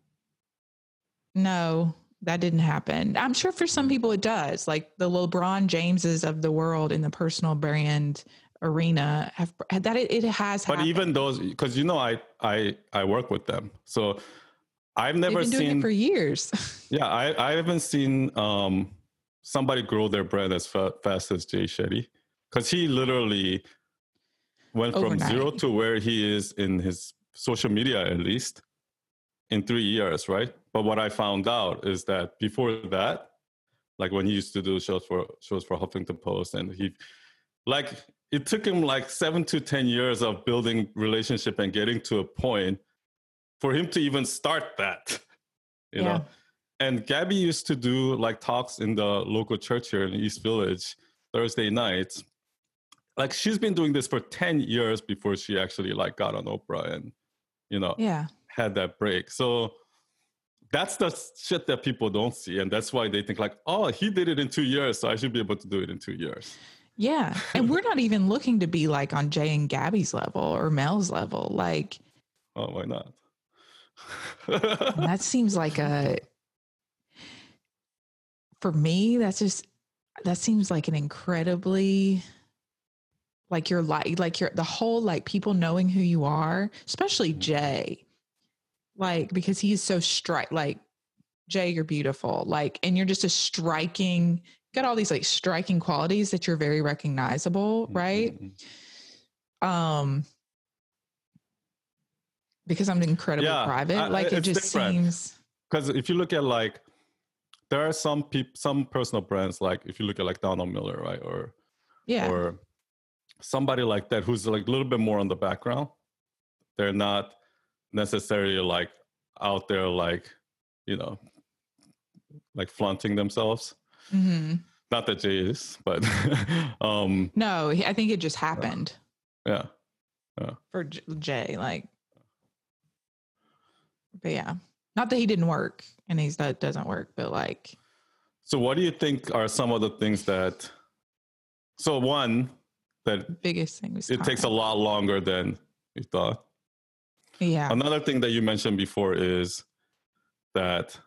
no, that didn't happen. I'm sure for some people it does. Like the LeBron Jameses of the world in the personal brand arena have that it, it has but happened. even those because you know i i i work with them so i've never been doing seen it for years. yeah i i haven't seen um somebody grow their brand as fa- fast as jay shetty because he literally went from zero to where he is in his social media at least in three years right but what i found out is that before that like when he used to do shows for shows for huffington post and he like it took him like seven to ten years of building relationship and getting to a point for him to even start that you Yeah. know and gabby used to do like talks in the local church here in east village thursday nights like she's been doing this for 10 years before she actually like got on oprah and you know yeah. Had that break so that's the shit that people don't see and that's why they think like oh he did it in two years so i should be able to do it in two years Yeah. And we're not even looking to be like on Jay and Gabby's level or Mel's level. Like oh why not that seems like a for me that's just that seems like an incredibly like your like like your the whole like people knowing who you are especially mm. jay like because he's so strike like jay you're beautiful like and you're just a striking got all these like striking qualities that you're very recognizable right Mhm. um because i'm incredibly Yeah, private I- like it just different. seems because if you look at like there are some people some personal brands like if you look at like donald miller right or yeah or somebody like that who's like a little bit more on the background they're not necessarily like out there like you know like flaunting themselves. Hmm not that jay is but um No, I think it just happened. Yeah. For Jay. Like, but yeah, not that he didn't work and he's that doesn't work, but like, so what do you think are some of the things that so one that biggest thing was it takes a lot longer than you thought Yeah, Another thing that you mentioned before is that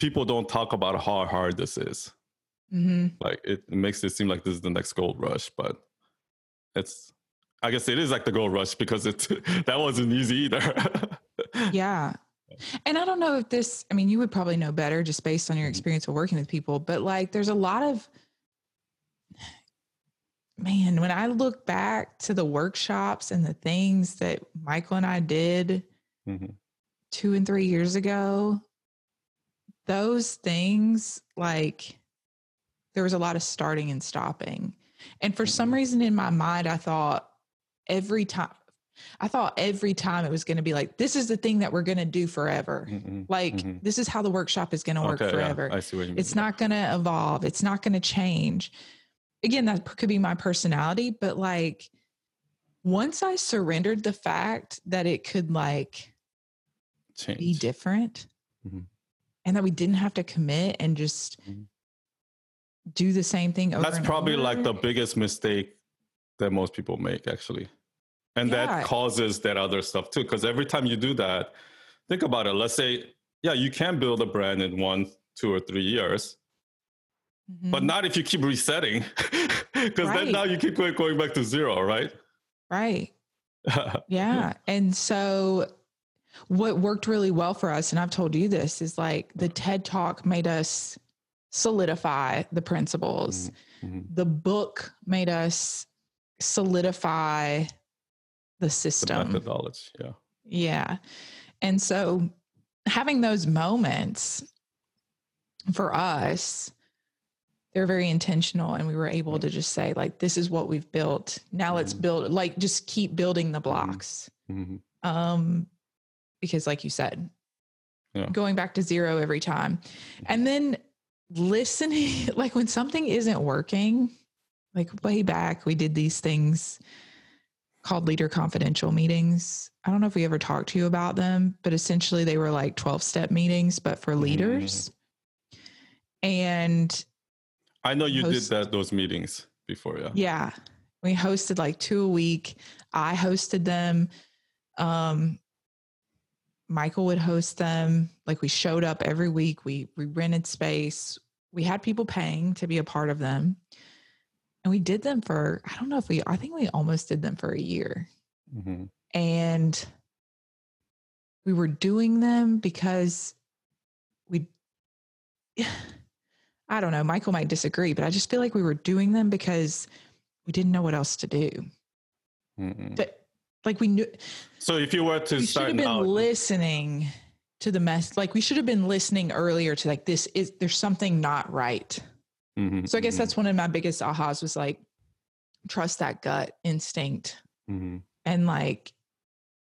people don't talk about how hard this is. hmm Like it, it makes it seem like this is the next gold rush, but it's I guess it is like the gold rush because it that wasn't easy either. yeah. And I don't know if this. I mean, you would probably know better just based on your Mhm. experience of working with people. But like, there's a lot of man. When I look back to the workshops and the things that Michael and I did Mhm. two and three years ago, those things like there was a lot of starting and stopping. And for some Mhm. reason in my mind, I thought every time, I thought every time it was going to be like, this is the thing that we're going to do forever. Mhm. Like, Mhm. this is how the workshop is going to work Okay, yeah, forever. I see what you mean. It's not going to evolve. It's not going to change. Again, that could be my personality, but like once I surrendered the fact that it could like change. be different Mhm. and that we didn't have to commit and just Mhm. do the same thing over That's probably like the biggest mistake that most people make actually. And Yeah. that causes that other stuff too. Because every time you do that, think about it. Let's say, yeah, you can build a brand in one two or three years. But Mhm. not if you keep resetting, because Right. then now you keep going, going back to zero, right? right. Yeah. And so what worked really well for us, and I've told you this, is like the TED talk made us solidify the principles. Mhm. The book made us solidify the The system. methodology, yeah. Yeah. And so having those moments for us, they're very intentional. And we were able to just say, like, this is what we've built. Now let's Mhm. build, like, just keep building the blocks. Mhm. Um, because like you said, Yeah. going back to zero every time. And then listening, like when something isn't working, like way back, we did these things called leader confidential meetings. I don't know if we ever talked to you about them, but essentially they were like 12 step meetings, but for leaders. And I know you did that those meetings before, yeah. yeah, we hosted like two a week. I hosted them. Um, Michael would host them. Like we showed up every week. We we rented space. We had people paying to be a part of them. And we did them for, I don't know if we, I think we almost did them for a year. Mhm. And we were doing them because we, I don't know, Michael might disagree, but I just feel like we were doing them because we didn't know what else to do. That, like we knew, So if you were to we should start have been now, listening to the mess. Like we should have been listening earlier to like this is there's something not right. Mhm, So I guess mhm, that's one of my biggest ahas was like trust that gut instinct mhm. and like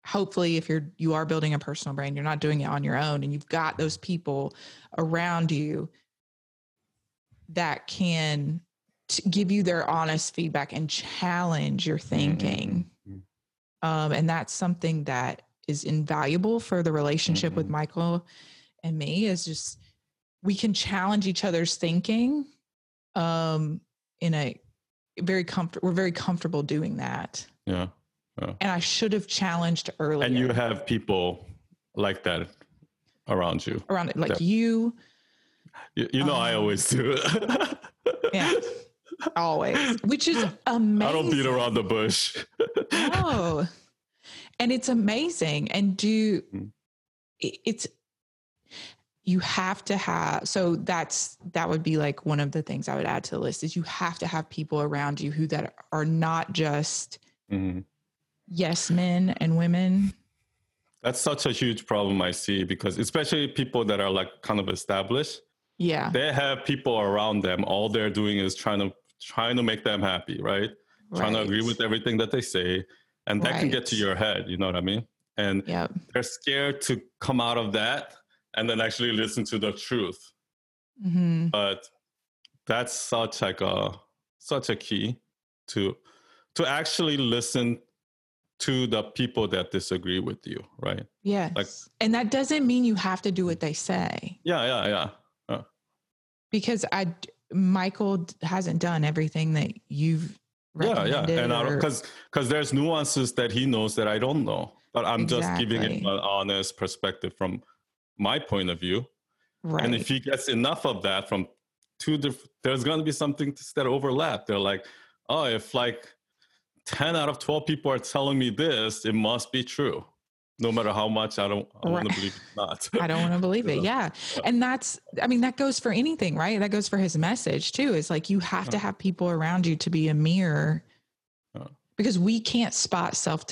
hopefully if you're you are building a personal brand you're not doing it on your own and you've got those people around you that can t- give you their honest feedback and challenge your thinking mhm. um, and that's something that is invaluable for the relationship with Mhm. michael and me is just we can challenge each other's thinking um, in a very comfortable we're very comfortable doing that yeah. and I should have challenged earlier. And you have people like that around you. around it, like you You, you know, I Um, always do. Yeah. always, which is amazing. I don't beat around the bush. Oh, and it's amazing. And do Mm. it's you have to have so that's that would be like one of the things I would add to the list is you have to have people around you who that are not just Mhm. yes men and women. That's such a huge problem I see because especially people that are like kind of established, Yeah. they have people around them. All they're doing is trying to trying to make them happy, right? Trying to agree with everything that they say. And that can get to your head, you know what I mean? And Yep. they're scared to come out of that and then actually listen to the truth. hmm But that's such like a such a key to to actually listen to the people that disagree with you, right? Yes. and that doesn't mean you have to do what they say. Yeah, yeah, yeah. Because I Michael hasn't done everything that you've Yeah, yeah. And because because there's nuances that he knows that I don't know. But I'm just giving him an honest perspective from my point of view. right. And if he gets enough of that from two different, there's going to be something that overlap. They're like, oh, if like 10 out of 12 people are telling me this, it must be true. No matter how much I don't I want to believe it's not. I don't want to believe it. Yeah. And that's, I mean, that goes for anything, right? That goes for his message too. It's like you have to have people around you to be a mirror Yeah. because we can't spot self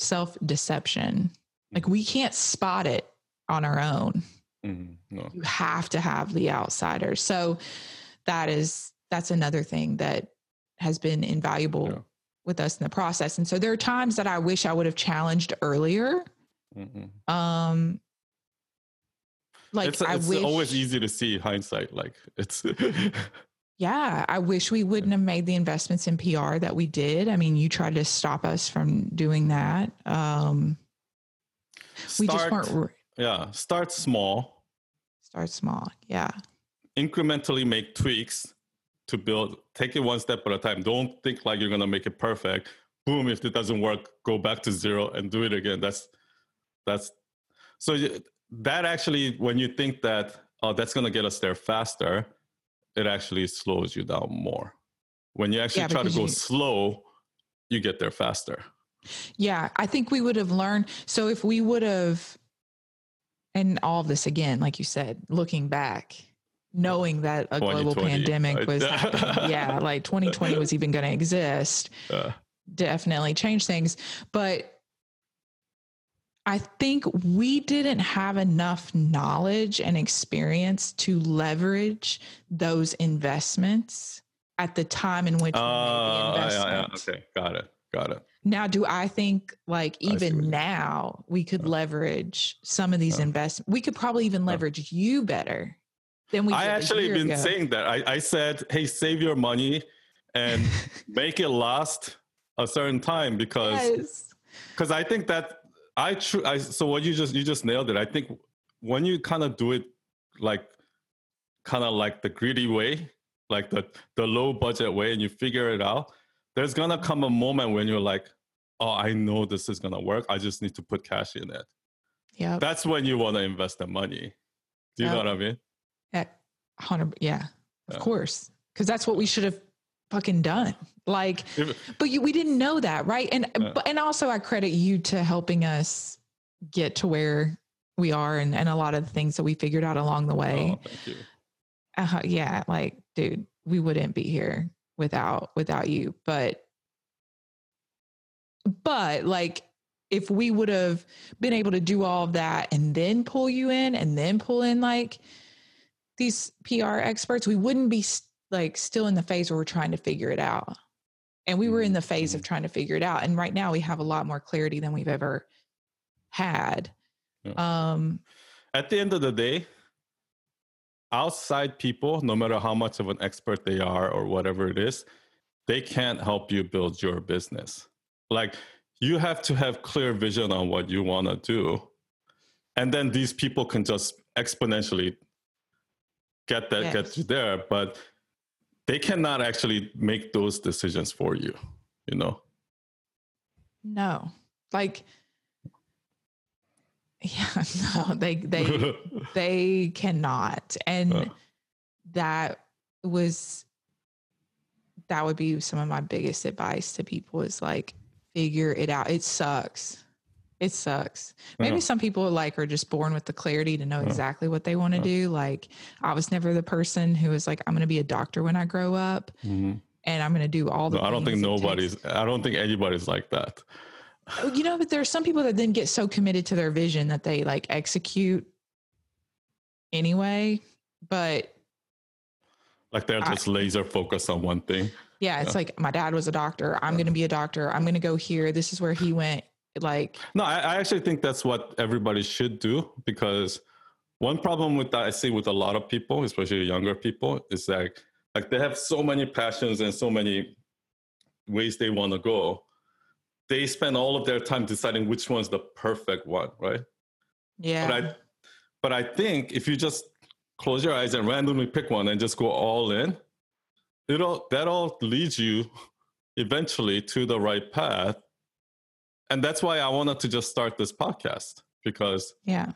self deception. Like we can't spot it on our own. Mhm, no. You have to have the outsider. So that is, that's another thing that has been invaluable Yeah. With us in the process. And so there are times that I wish I would have challenged earlier. Mhm. Um, like it's I it's wish, always easy to see hindsight. Like it's yeah, I wish we wouldn't have made the investments in PR that we did. I mean, you tried to stop us from doing that. Um, we just weren't re- yeah, start small, start small. Yeah, incrementally make tweaks to build. Take it one step at a time. Don't think like you're gonna make it perfect. Boom! If it doesn't work, go back to zero and do it again. That's that's so you- that actually when you think that oh, that's going to get us there faster, it actually slows you down more. When you actually Yeah, try to go you- slow, you get there faster. Yeah, I think we would have learned. So if we would have, and all of this again, like you said, looking back, knowing that a global pandemic was happening, yeah, like 2020 was even going to exist, Uh, definitely changed things. But I think we didn't have enough knowledge and experience to leverage those investments at the time in which we made the uh, yeah, yeah, investment. okay, got it, got it. Now, do I think like I see what even now we could Yeah. leverage some of these Yeah. investments? We could probably even Yeah. leverage you better than we. I actually been ago. saying that. I, I said, hey, save your money and make it last a certain time because yes. because I think that I true. I so what you just you just nailed it. I think when you kind of do it like kind of like the greedy way, like the the low budget way, and you figure it out, there's gonna come a moment when you're like, oh, I know this is gonna work. I just need to put cash in it. Yeah, That's when you want to invest the money. Do you know what I mean? Hundred. Yeah. Of Yeah. course. Because that's what we should have fucking done. Like, but you, we didn't know that, right? And Yeah. but and also I credit you to helping us get to where we are and and a lot of the things that we figured out along the way. Oh, thank you. uh, yeah like dude we wouldn't be here without without you but but like if we would have been able to do all of that and then pull you in and then pull in like these PR experts we wouldn't be like still in the phase where we're trying to figure it out and we were in the phase of trying to figure it out and right now we have a lot more clarity than we've ever had um At the end of the day, outside people, no matter how much of an expert they are or whatever it is, they can't help you build your business. Like you have to have clear vision on what you want to do. And then these people can just exponentially get that get Yes. you there, but they cannot actually make those decisions for you, you know. No, like, yeah, no, they they they cannot, and Uh. that was that would be some of my biggest advice to people is like figure it out. It sucks. It sucks. Maybe some people like are just born with the clarity to know exactly what they want to do. Like I was never the person who was like, I'm going to be a doctor when I grow up, Mhm. and I'm going to do all the. No, I don't think things it takes nobody's I don't think anybody's like that. Oh, you know, but there are some people that then get so committed to their vision that they like execute anyway. But Like they're I- just laser focused on one thing. yeah, it's Yeah. like my dad was a doctor. I'm Yeah. going to be a doctor. I'm going to go here. This is where he went. Like, No, I, I actually think that's what everybody should do because one problem with that I see with a lot of people, especially younger people, is that like they have so many passions and so many ways they want to go. They spend all of their time deciding which one's the perfect one, right? yeah, But I but I think if you just close your eyes and randomly pick one and just go all in, it'll that'll lead you eventually to the right path. And that's why I wanted to just start this podcast because yeah,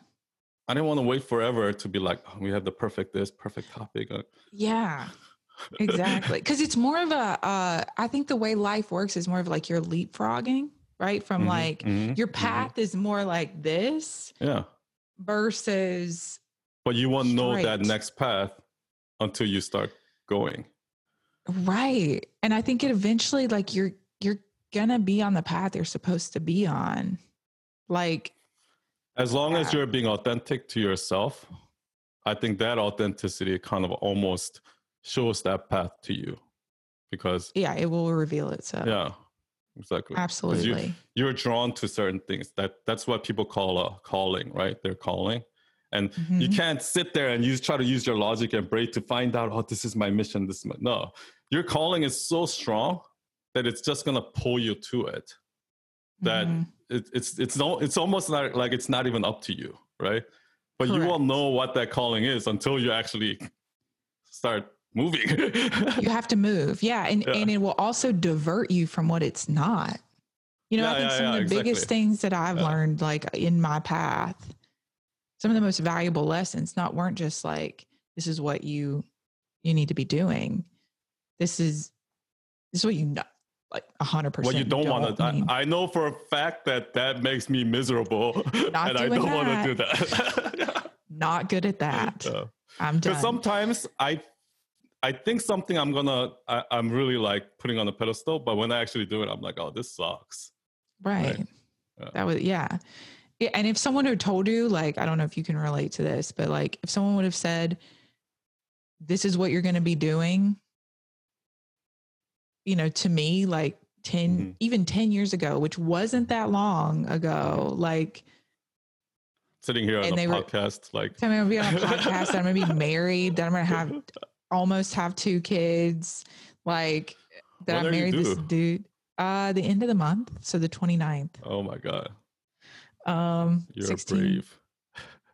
I didn't want to wait forever to be like, oh, we have the perfect this, perfect topic. Uh, yeah, exactly. Because it's more of a, uh, I think the way life works is more of like you're leapfrogging, right? From mhm, like mhm, your mhm. path is more like this Yeah. versus But you won't know that next path until you start going. Right. And I think it eventually like you're gonna be on the path you're supposed to be on. Like As long as you're being authentic to yourself, I think that authenticity kind of almost shows that path to you. Because yeah, it will reveal itself. yeah, exactly. Absolutely. You, you're drawn to certain things. That that's what people call a calling, right? They're calling. And you Mhm. can't sit there and use try to use your logic and brain to find out, oh, this is my mission. This is my no. Your calling is so strong that it's just gonna pull you to it. That Mhm. it, it's it's no it's almost not like it's not even up to you, right? But you won't know what that calling is until you actually start moving. you have to move. Yeah. And Yeah. and it will also divert you from what it's not. You know, Yeah, I think yeah, some of the biggest things that I've learned like in my path some of the most valuable lessons not weren't just like this is what you you need to be doing. This is this is what you know like a hundred percent. What you don't, want to. need. I, I know for a fact that that makes me miserable, and I don't want to do that. Not good at that. Yeah. I'm done. Sometimes I, I think something I'm gonna, I, I'm really like putting on a pedestal, but when I actually do it, I'm like, oh, this sucks. Right. Yeah. That was yeah. yeah. And if someone had told you, like, I don't know if you can relate to this, but like if someone would have said, This is what you're gonna be doing, you know, to me, like 10, Mhm. even 10 years ago, which wasn't that long ago, like Sitting here on a they were- podcast, like, I'm gonna be on a podcast, that I'm gonna be married, that I'm gonna have almost have two kids, like that I married this dude. Uh the end of the month, so the 29th. oh my god, Um you're 16 brave.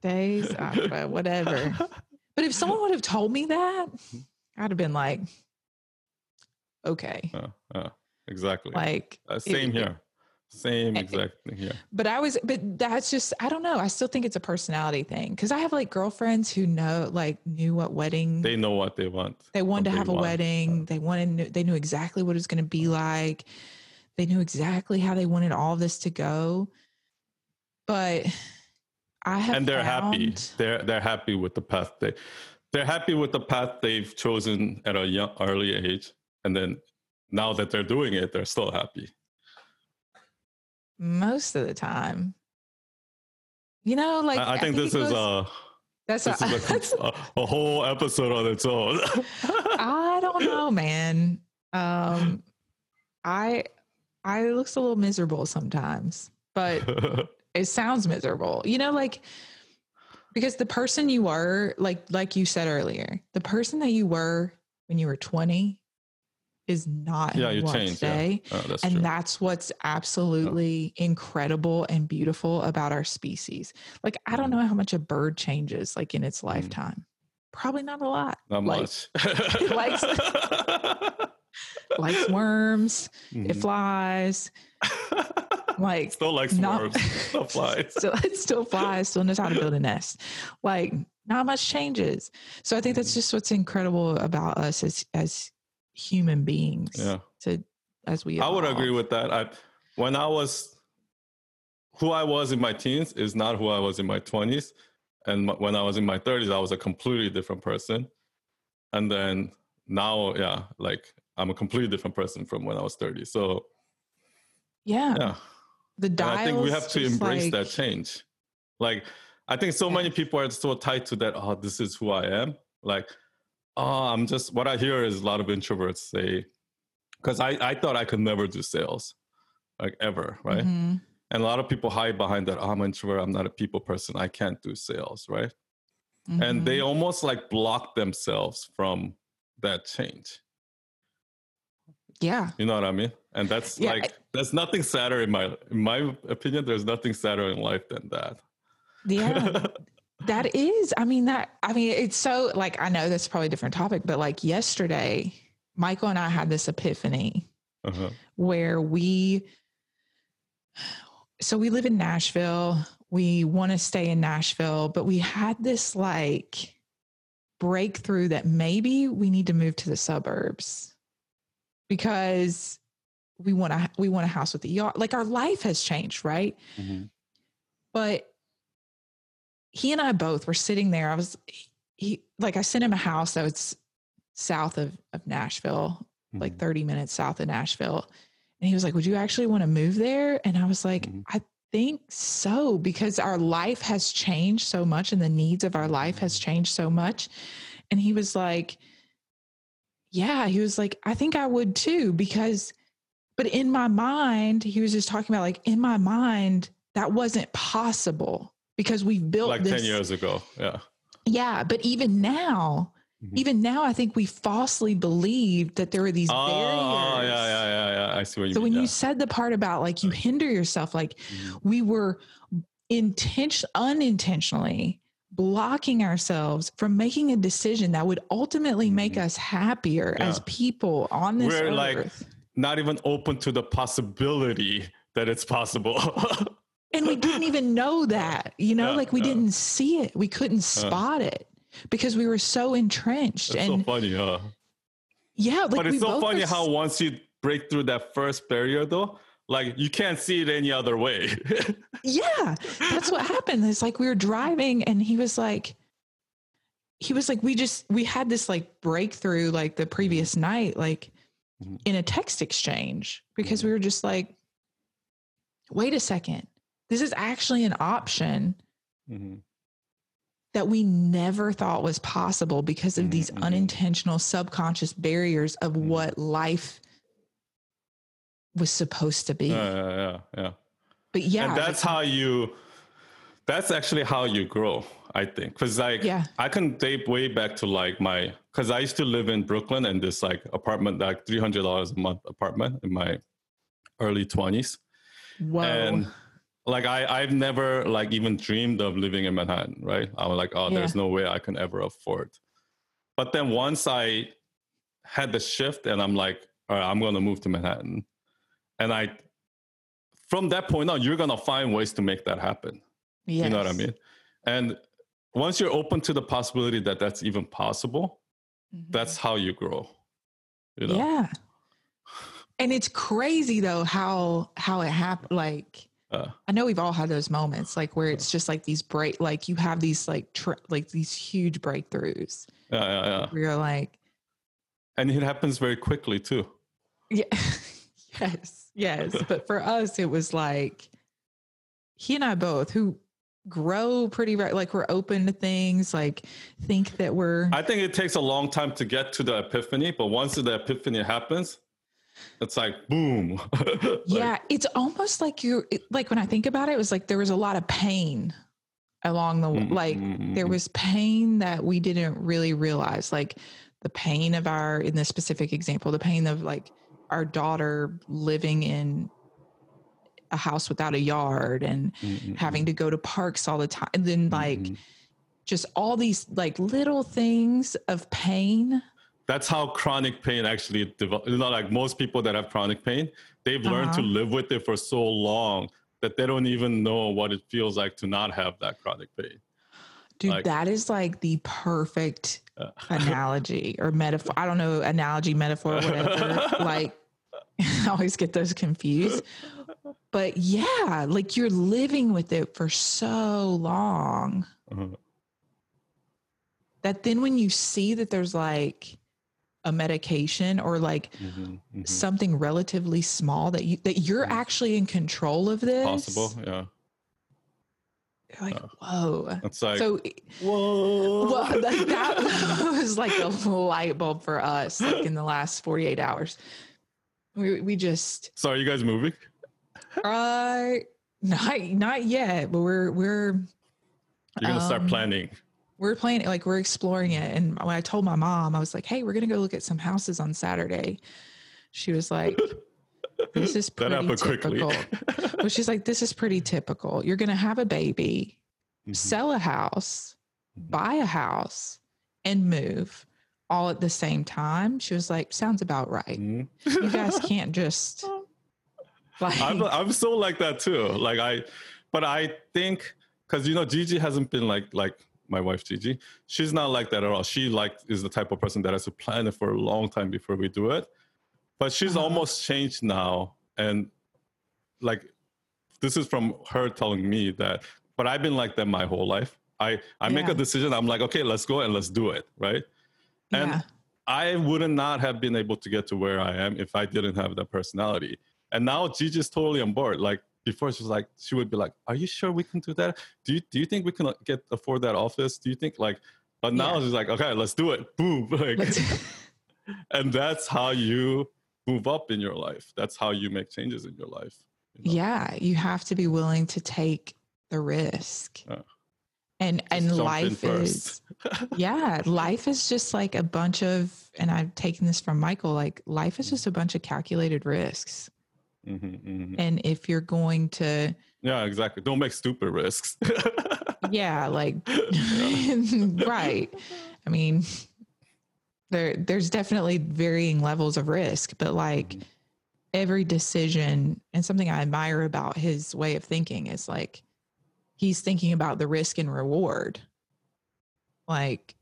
days, uh, but whatever. But if someone would have told me that, I'd have been like, okay, Uh, uh, exactly. like, Uh, same it- here. Same exact thing here. but I was, but that's just, I don't know. I still think it's a personality thing because I have like girlfriends who know, like, knew what wedding They know what they want. they wanted to have a want. wedding. They wanted, they knew exactly what it was going to be like. They knew exactly how they wanted all this to go. But I have, and they're happy. They're they're happy with the path they they're happy with the path they've chosen at a young early age, and then now that they're doing it, they're still happy. most of the time. You know, like I, I think it this is goes- a that's, this a, is a, a, whole episode on its own. I don't know, man. Um, I I it looks a little miserable sometimes, but it sounds miserable. You know, like because the person you were, like like you said earlier, the person that you were when you were twenty is not yeah, you change. Yeah. Oh, that's and true. that's what's absolutely incredible and beautiful about our species. Like, I don't Mhm. know how much a bird changes like in its Mhm. lifetime. Probably not a lot. Not like, much. likes- Likes worms, it Mhm. flies. Like, still likes not- worms. Still flies. still, it still flies, still knows how to build a nest. Like, not much changes. So I think that's just what's incredible about us as as human beings. Yeah. To as we I would agree with that. I when I was who I was in my teens is not who I was in my 20s. And m- when I was in my 30s, I was a completely different person. And then now, yeah, like I'm a completely different person from when I was 30. So, Yeah. yeah. The And dial. I think we have to embrace that change. Like, I think so many people are so tied to that. Oh, this is who I am. Like, oh, I'm just what I hear is a lot of introverts say, because I, I thought I could never do sales, like ever, right? Mhm. And a lot of people hide behind that. Oh, I'm an introvert. I'm not a people person. I can't do sales, right? And they Mhm. almost like block themselves from that change. yeah, You know what I mean? And that's Yeah, like there's nothing sadder in my in my opinion. There's nothing sadder in life than that. yeah, that is. I mean, that. I mean, it's so like I know that's probably a different topic, but like yesterday, Michael and I had this epiphany uh-huh. where we. So we live in Nashville. We want to stay in Nashville, but we had this like breakthrough that maybe we need to move to the suburbs because we want to we want a house with a yard. Like our life has changed, right? Mhm. but he and I both were sitting there. I was he like I sent him a house that was south of of Nashville, like Mhm. 30 minutes south of Nashville. And he was like, "Would you actually want to move there?" And I was like, Mhm. "I think so because our life has changed so much and the needs of our life has changed so much." And he was like, "Yeah, he was like, I think I would too because but in my mind, he was just talking about like in my mind that wasn't possible because we've built like this 10 years ago. Yeah. yeah, but even now, Mhm. even now, I think we falsely believed that there were these Oh, barriers. oh, yeah, yeah, yeah, yeah. I see what you So mean. when you said the part about like you hinder yourself, like Mhm. we were intention unintentionally blocking ourselves from making a decision that would ultimately make Mhm. us happier as people on this We're earth. like- Not even open to the possibility that it's possible. and we didn't even know that, you know, Yeah, like we yeah. didn't see it. We couldn't uh-huh. spot it because we were so entrenched. So and funny, huh? yeah, like but it's so funny how once you break through that first barrier, though, like you can't see it any other way. yeah that's what happened it's like we were driving and he was like he was like we just we had this like breakthrough like the previous mm-hmm. night like Mhm. in a text exchange because we mm-hmm. were just like wait a second this is actually an option Mhm. that we never thought was possible because of these Mhm, mhm. unintentional subconscious barriers of Mhm. what life was supposed to be Yeah, yeah, yeah, yeah. but yeah and that's how you. That's actually how you grow, I think, because like Yeah. I can date way back to like my because I used to live in Brooklyn in this like apartment, like three hundred dollars a month apartment in my early twenties. Wow. and like I, I've never like even dreamed of living in Manhattan, right? I was like, oh, Yeah. there's no way I can ever afford. But then once I had the shift and I'm like, all right, I'm gonna move to Manhattan. And I from that point on, you're gonna find ways to make that happen. You know what I mean? And once you're open to the possibility that that's even possible, Mhm. that's how you grow. You know? Yeah. And it's crazy though how how it happened. Like Uh, I know we've all had those moments, like where it's just like these break, like you have these like tr- like these huge breakthroughs yeah, yeah, yeah. where you're like, And it happens very quickly too. yeah, yes, yes. But for us, it was like he and I both who grow pretty right, like we're open to things, like think that we're I think it takes a long time to get to the epiphany, but once the epiphany happens, it's like boom. Like, yeah it's almost like you like when i think about it it was like there was a lot of pain along the mm, like mm, there mm, was pain that we didn't really realize like the pain of our in this specific example the pain of like our daughter living in a house without a yard and mm, mm, having to go to parks all the time and then like mm. just all these like little things of pain that's how chronic pain actually develops. You know, like most people that have chronic pain, they've learned to Uh-huh. live with it for so long that they don't even know what it feels like to not have that chronic pain. Dude, Like- that is like the perfect Uh, analogy or metaphor. I don't know, analogy, metaphor, whatever. like, I always get those confused. But yeah, like you're living with it for so long uh, that then when you see that there's like a medication or like mhm, mhm. something relatively small that you that you're Mhm. actually in control of this Possible, yeah. you're like Uh, whoa It's like so whoa. well that, that was like a light bulb for us like in the last 48 hours we, we just so are you guys moving? uh not not yet but we're we're You're gonna start Um, planning. We're playing like we're exploring it and when i told my mom i was like hey we're gonna go look at some houses on saturday she was like this is pretty typical well she's like this is pretty typical you're gonna have a baby Mhm. sell a house Mhm. buy a house and move all at the same time she was like sounds about right Mhm. you guys can't just like I'm I'm so like that too. Like I, but I think because you know Gigi hasn't been like like my wife Gigi. She's not like that at all. She like is the type of person that has to plan it for a long time before we do it. But she's Uh-huh. almost changed now, and like this is from her telling me that. But I've been like that my whole life. I I make a decision. I'm like, okay, let's go and let's do it, right? and- yeah I would not have been able to get to where I am if I didn't have that personality. And now Gigi's totally on board. Like before, she's like, she would be like, "Are you sure we can do that? Do you do you think we can like, get afford that office? Do you think like?" But now Yeah. she's like, "Okay, let's do it." Boom, like, and that's how you move up in your life. That's how you make changes in your life. you know? yeah you have to be willing to take the risk Yeah. and Just and life is yeah life is just like a bunch of and i've taken this from michael like life is just a bunch of calculated risks Mhm, mhm. and if you're going to Yeah, exactly. Don't make stupid risks. yeah like right i mean there there's definitely varying levels of risk but like Mhm. every decision and something I admire about his way of thinking is like he's thinking about the risk and reward. Like,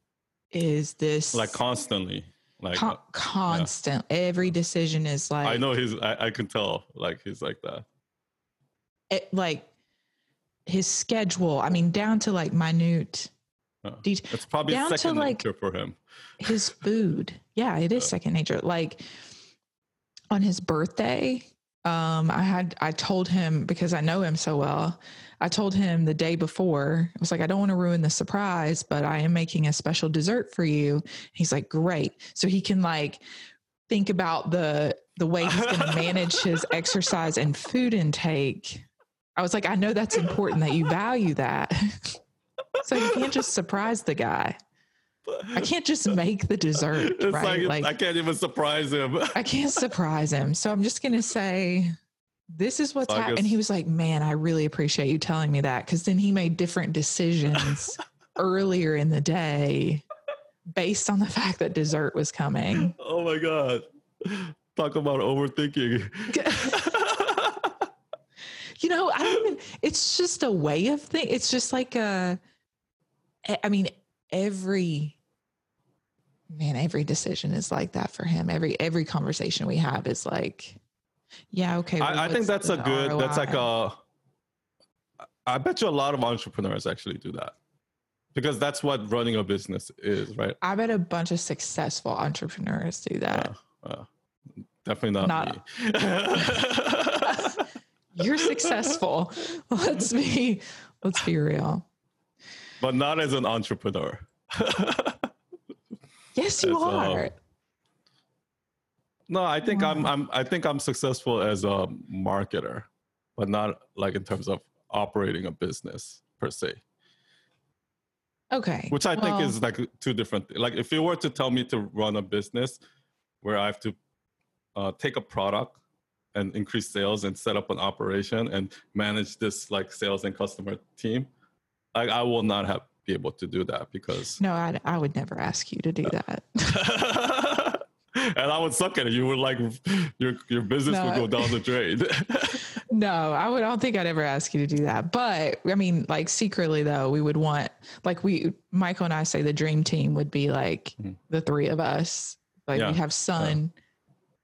is this like constantly like con- uh, constant? Every decision is like I know he's I, I can tell like he's like that. it, like his schedule. I mean, down to like minute detail. It's probably Down to, second like- nature for him. his food. Yeah, it is Yeah. second nature. Like on his birthday, um, I had I told him because I know him so well. I told him the day before. I was like, I don't want to ruin the surprise, but I am making a special dessert for you. He's like, great. So he can like think about the the way he's going to manage his exercise and food intake. I was like, I know that's important that you value that. so you can't just surprise the guy. I can't just make the dessert, It's right? like, I can't even surprise him. I can't surprise him. So I'm just going to say, this is what's happening. And he was like, man, I really appreciate you telling me that. Cause then he made different decisions earlier in the day based on the fact that dessert was coming. oh my god. Talk about overthinking. you know, I don't even, it's just a way of thing. It's just like a, I mean, every, man, every decision is like that for him. Every, every conversation we have is like, yeah, okay. well, I, I think that's a good that's like a I bet you a lot of entrepreneurs actually do that. Because that's what running a business is, right? I bet a bunch of successful entrepreneurs do that. Uh, definitely not, Not- me. You're successful. Let's be let's be real. But not as an entrepreneur. Yes, you As, um, are. no, I think I'm I'm I think I'm successful as a marketer, but not like in terms of operating a business per se. Okay. which I think is like two different. Like if you were to tell me to run a business where I have to uh, take a product and increase sales and set up an operation and manage this like sales and customer team, like I will not have be able to do that because no, I, I would never ask you to do that. and I would suck at it. You would like your your business would go down the drain. No, I would. I don't think I'd ever ask you to do that. But I mean, like secretly though, we would want like we Michael and I say the dream team would be like Mhm. the three of us. Like Yeah. we have Son,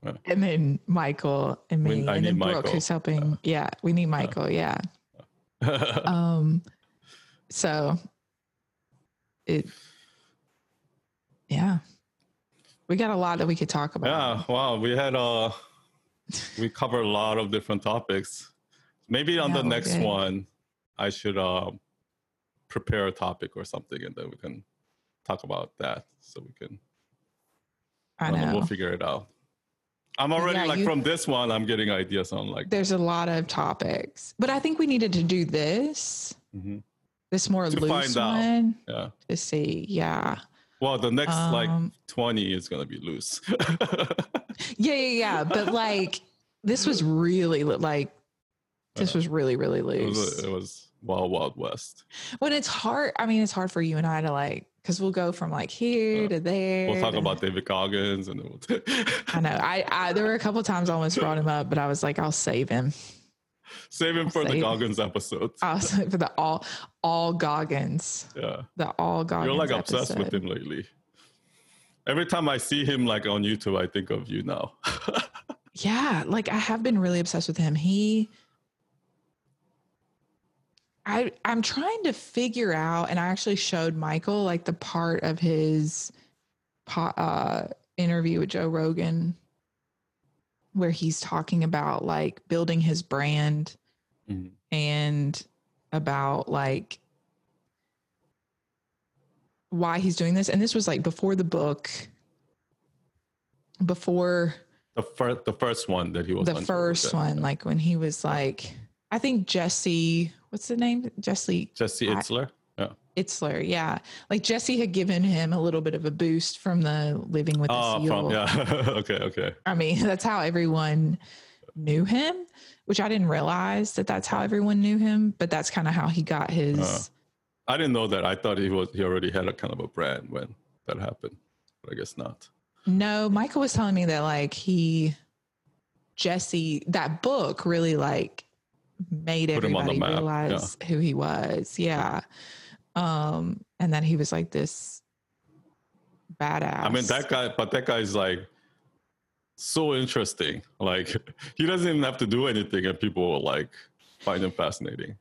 Yeah. and then Michael and me, I and then Brooke Michael. who's helping. Yeah, we need Michael. Yeah. Um. So. It. Yeah. We got a lot that we could talk about. Yeah, wow, we had uh we covered a lot of different topics. Maybe on Yeah, the next did. one I should uh, prepare a topic or something and then we can talk about that so we can I don't know, we'll figure it out. I'm already Yeah, like you- from this one I'm getting ideas on like There's a lot of topics, but I think we needed to do this, Mhm. This more To loose find out. one yeah. to see. Yeah. Well, the next like Um, 20 is going to be loose. yeah, yeah, yeah. But like, this was really like, this was really, really it loose. was it was wild wild west. when it's hard, I mean, it's hard for you and I to like, because we'll go from like here to there. We'll talk to- about David Goggins and then we'll I know. I, I there were a couple times I almost brought him up, but I was like, I'll save him. Save him for the Goggins episodes. Save for the all all Goggins. Yeah. The all Goggins. You're like obsessed with him lately. Every time I see him like on YouTube, I think of you now. Yeah, like I have been really obsessed with him. He I I'm trying to figure out and I actually showed Michael like the part of his uh interview with Joe Rogan where he's talking about like building his brand Mhm. and about like why he's doing this and this was like before the book before The first, the first one that he was the on first one, like when he was like, I think Jesse, what's the name? Jesse Jesse Itzler. Itzler. Yeah. Like Jesse had given him a little bit of a boost from the living with the Oh, seal. from yeah. okay, okay. I mean, that's how everyone knew him, which I didn't realize that that's how everyone knew him, but that's kind of how he got his. Uh. I didn't know that. I thought he was he already had a kind of a brand when that happened, but I guess not. No, Michael was telling me that like he Jesse, that book really like made Put him on the everybody map, yeah. realize who he was. Yeah. Um, and then he was like this badass. I mean, that guy, but that guy's like so interesting. Like, he doesn't even have to do anything, and people will like find him fascinating.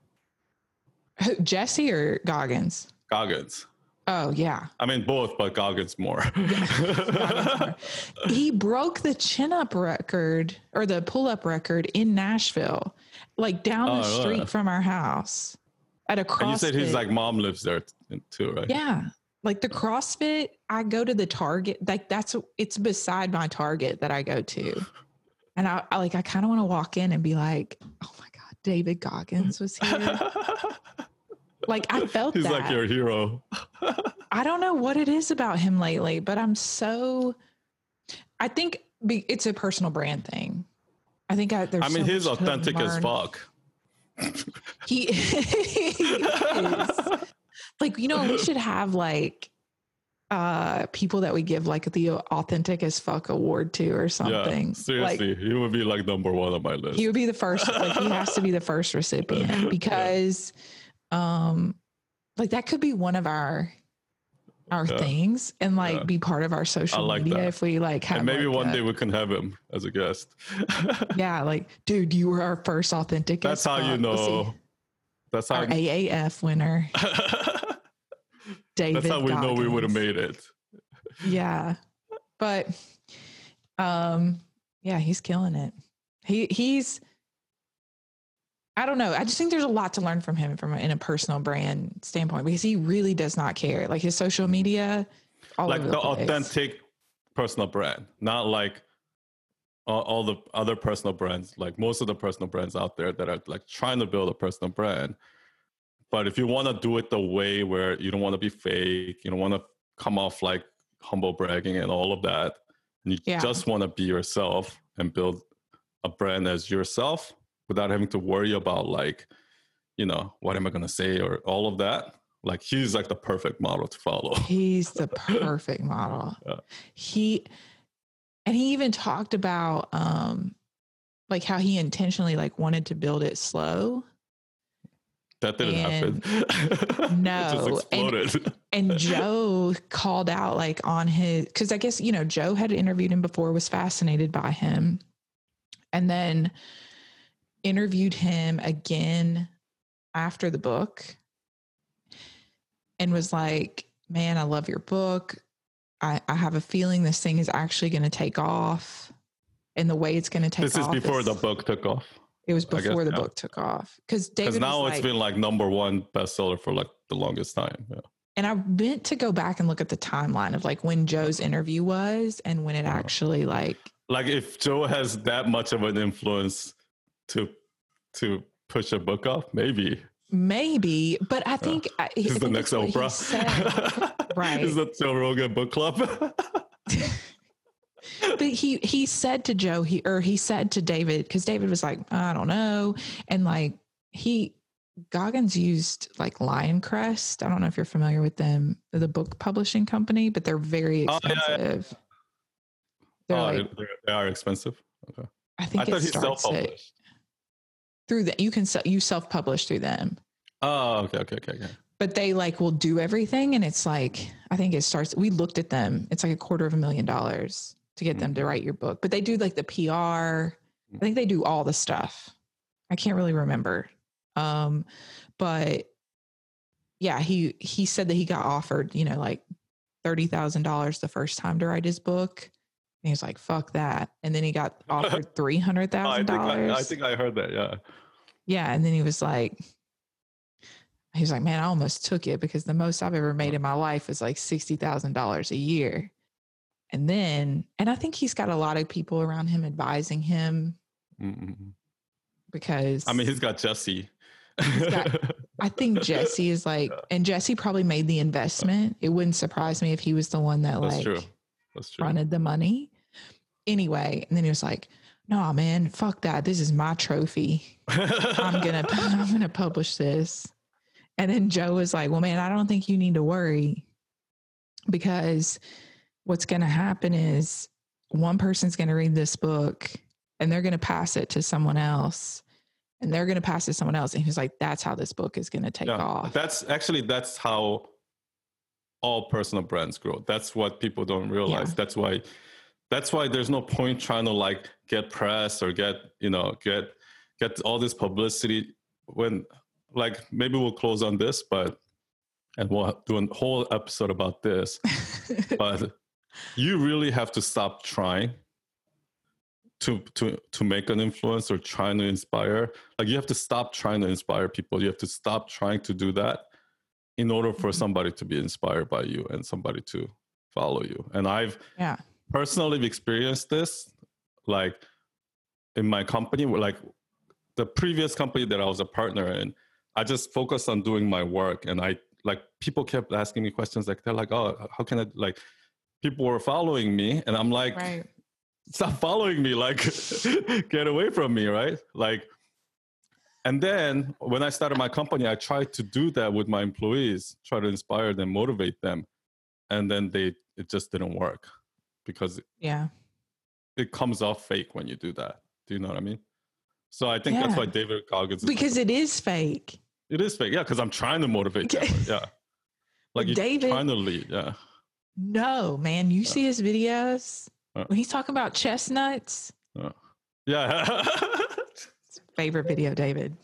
Jesse or Goggins? Goggins. Oh yeah. I mean, both, but Goggins more. he broke the chin up record or the pull up record in Nashville, like down Oh, the really? street from our house at a CrossFit. and you said his like mom lives there too, right? yeah, like the CrossFit. I go to the Target, like that's it's beside my Target that I go to, and I, I like I kind of want to walk in and be like, oh my god, David Goggins was here. like I felt He's that. like your hero. I don't know what it is about him lately, but I'm so. I think be, it's a personal brand thing. I think I, there's. I mean, so he's authentic as fuck. He, he is. Like you know, we should have like uh people that we give like the authentic as fuck award to or something. Yeah, seriously, he would be like number one on my list. he would be the first. Like he has to be the first recipient because, um, like that could be one of our our Yeah. things and like Yeah. be part of our social like media that. if we like have and maybe like, one a- day we can have him as a guest. yeah like dude you were our first authentic That's how you fuck. Let's see. know. That's how. our AAF winner David That's how we know we would have made it. yeah but um yeah he's killing it he he's i don't know i just think there's a lot to learn from him from a, in a personal brand standpoint because he really does not care like his social mm-hmm. media all like the, the, authentic personal brand, not like all, all the other personal brands. Like most of the personal brands out there that are like trying to build a personal brand. But if you want to do it the way where you don't want to be fake, you don't want to come off like humble bragging and all of that, and you Yeah. just want to be yourself and build a brand as yourself without having to worry about like, you know, what am I going to say or all of that. Like he's like the perfect model to follow. He's the perfect model. Yeah. He and he even talked about um like how he intentionally like wanted to build it slow. That didn't happen. it No, and- And Joe called out like on his because I guess you know Joe had interviewed him before, was fascinated by him, and then interviewed him again after the book and was like, Man, I love your book. I, I have a feeling this thing is actually going to take off. And the way it's going to take off. this is off. before the book took off. It was before the book took off. Because David now it's like, been like number one bestseller for like the longest time. Yeah. and I meant to go back and look at the timeline of like when Joe's interview was and when it Uh-huh. actually like Like if Joe has that much of an influence to to push a book off, maybe maybe, but I think uh, I, I he's the next that's what he Oprah. said. Right. Is the Joe Rogan book club? but he he said to Joe he or he said to David because David was like I don't know and like he Goggins used like Lioncrest. I don't know if you're familiar with them, the book publishing company, but they're very Oh, yeah, yeah. expensive. They're oh, like, they're- they are expensive. Okay. I think I thought it he starts at, self-published. Through that. You can you self publish through them, Oh, okay, okay, okay, okay. but they like will do everything, and it's like I think it starts. We looked at them. It's like a quarter of a million dollars to get them to Mm-hmm. write your book, but they do like the PR. I think they do all the stuff. I can't really remember. Um, but yeah, he he said that he got offered, you know, like thirty thousand dollars the first time to write his book. And he was like, "Fuck that!" And then he got offered three hundred Oh, I thousand think I, I think I heard that. Yeah. Yeah, and then he was like, he was like, "Man, I almost took it because the most I've ever made uh-huh. in my life is like sixty thousand dollars a year." And then, and I think he's got a lot of people around him advising him Mm-mm. because I mean, he's got Jesse. got- I think Jesse is like, and Jesse probably made the investment. It wouldn't surprise me if he was the one that That's like true. That's true. the money. Anyway, and then he was like, "No, man, fuck that. This is my trophy. I'm gonna, I'm gonna publish this." And then Joe was like, "Well, man, I don't think you need to worry because what's gonna happen is one person's gonna read this book." and they're to pass it to someone else and they're to pass it to someone else and he was like that's how this book is to take yeah, off that's actually that's how all personal brands grow. That's what people don't realize. Yeah. that's why that's why there's no point trying to like get press or get you know get get all this publicity when like maybe we'll close on this but and we'll do a whole episode about this. But you really have to stop trying to to to make an influence or trying to inspire. Like you have to stop trying to inspire people. You have to stop trying to do that in order for somebody to be inspired by you and somebody to follow you. And i've yeah. personally experienced this like in my company like the previous company that i was a partner in i just focused on doing my work and i like people kept asking me questions like they're like oh how can i like people were following me and i'm like right. Stop following me like get away from me right? Like and then when i started my company i tried to do that with my employees try to inspire them motivate them. And then they it just didn't work because yeah. it comes off fake when you do that. Do you know what i mean? So i think that's why david goggins is because it is fake. It is fake. Yeah because i'm trying to motivate them. Yeah. Like you're David- trying to lead. Yeah. No man. You see his videos? Uh. when he's talking about chestnuts? Yeah favorite video david?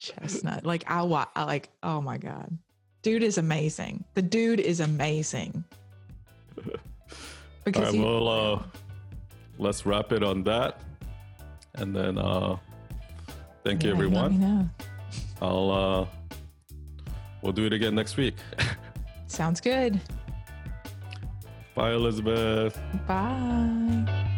Chestnut. Like i wa- i like oh my god. Dude is amazing. The dude is amazing. All because right he, well uh let's wrap it on that. And then uh thank you Yeah, me everyone. i'll uh we'll do it again next week. Sounds good. Bye elizabeth. Bye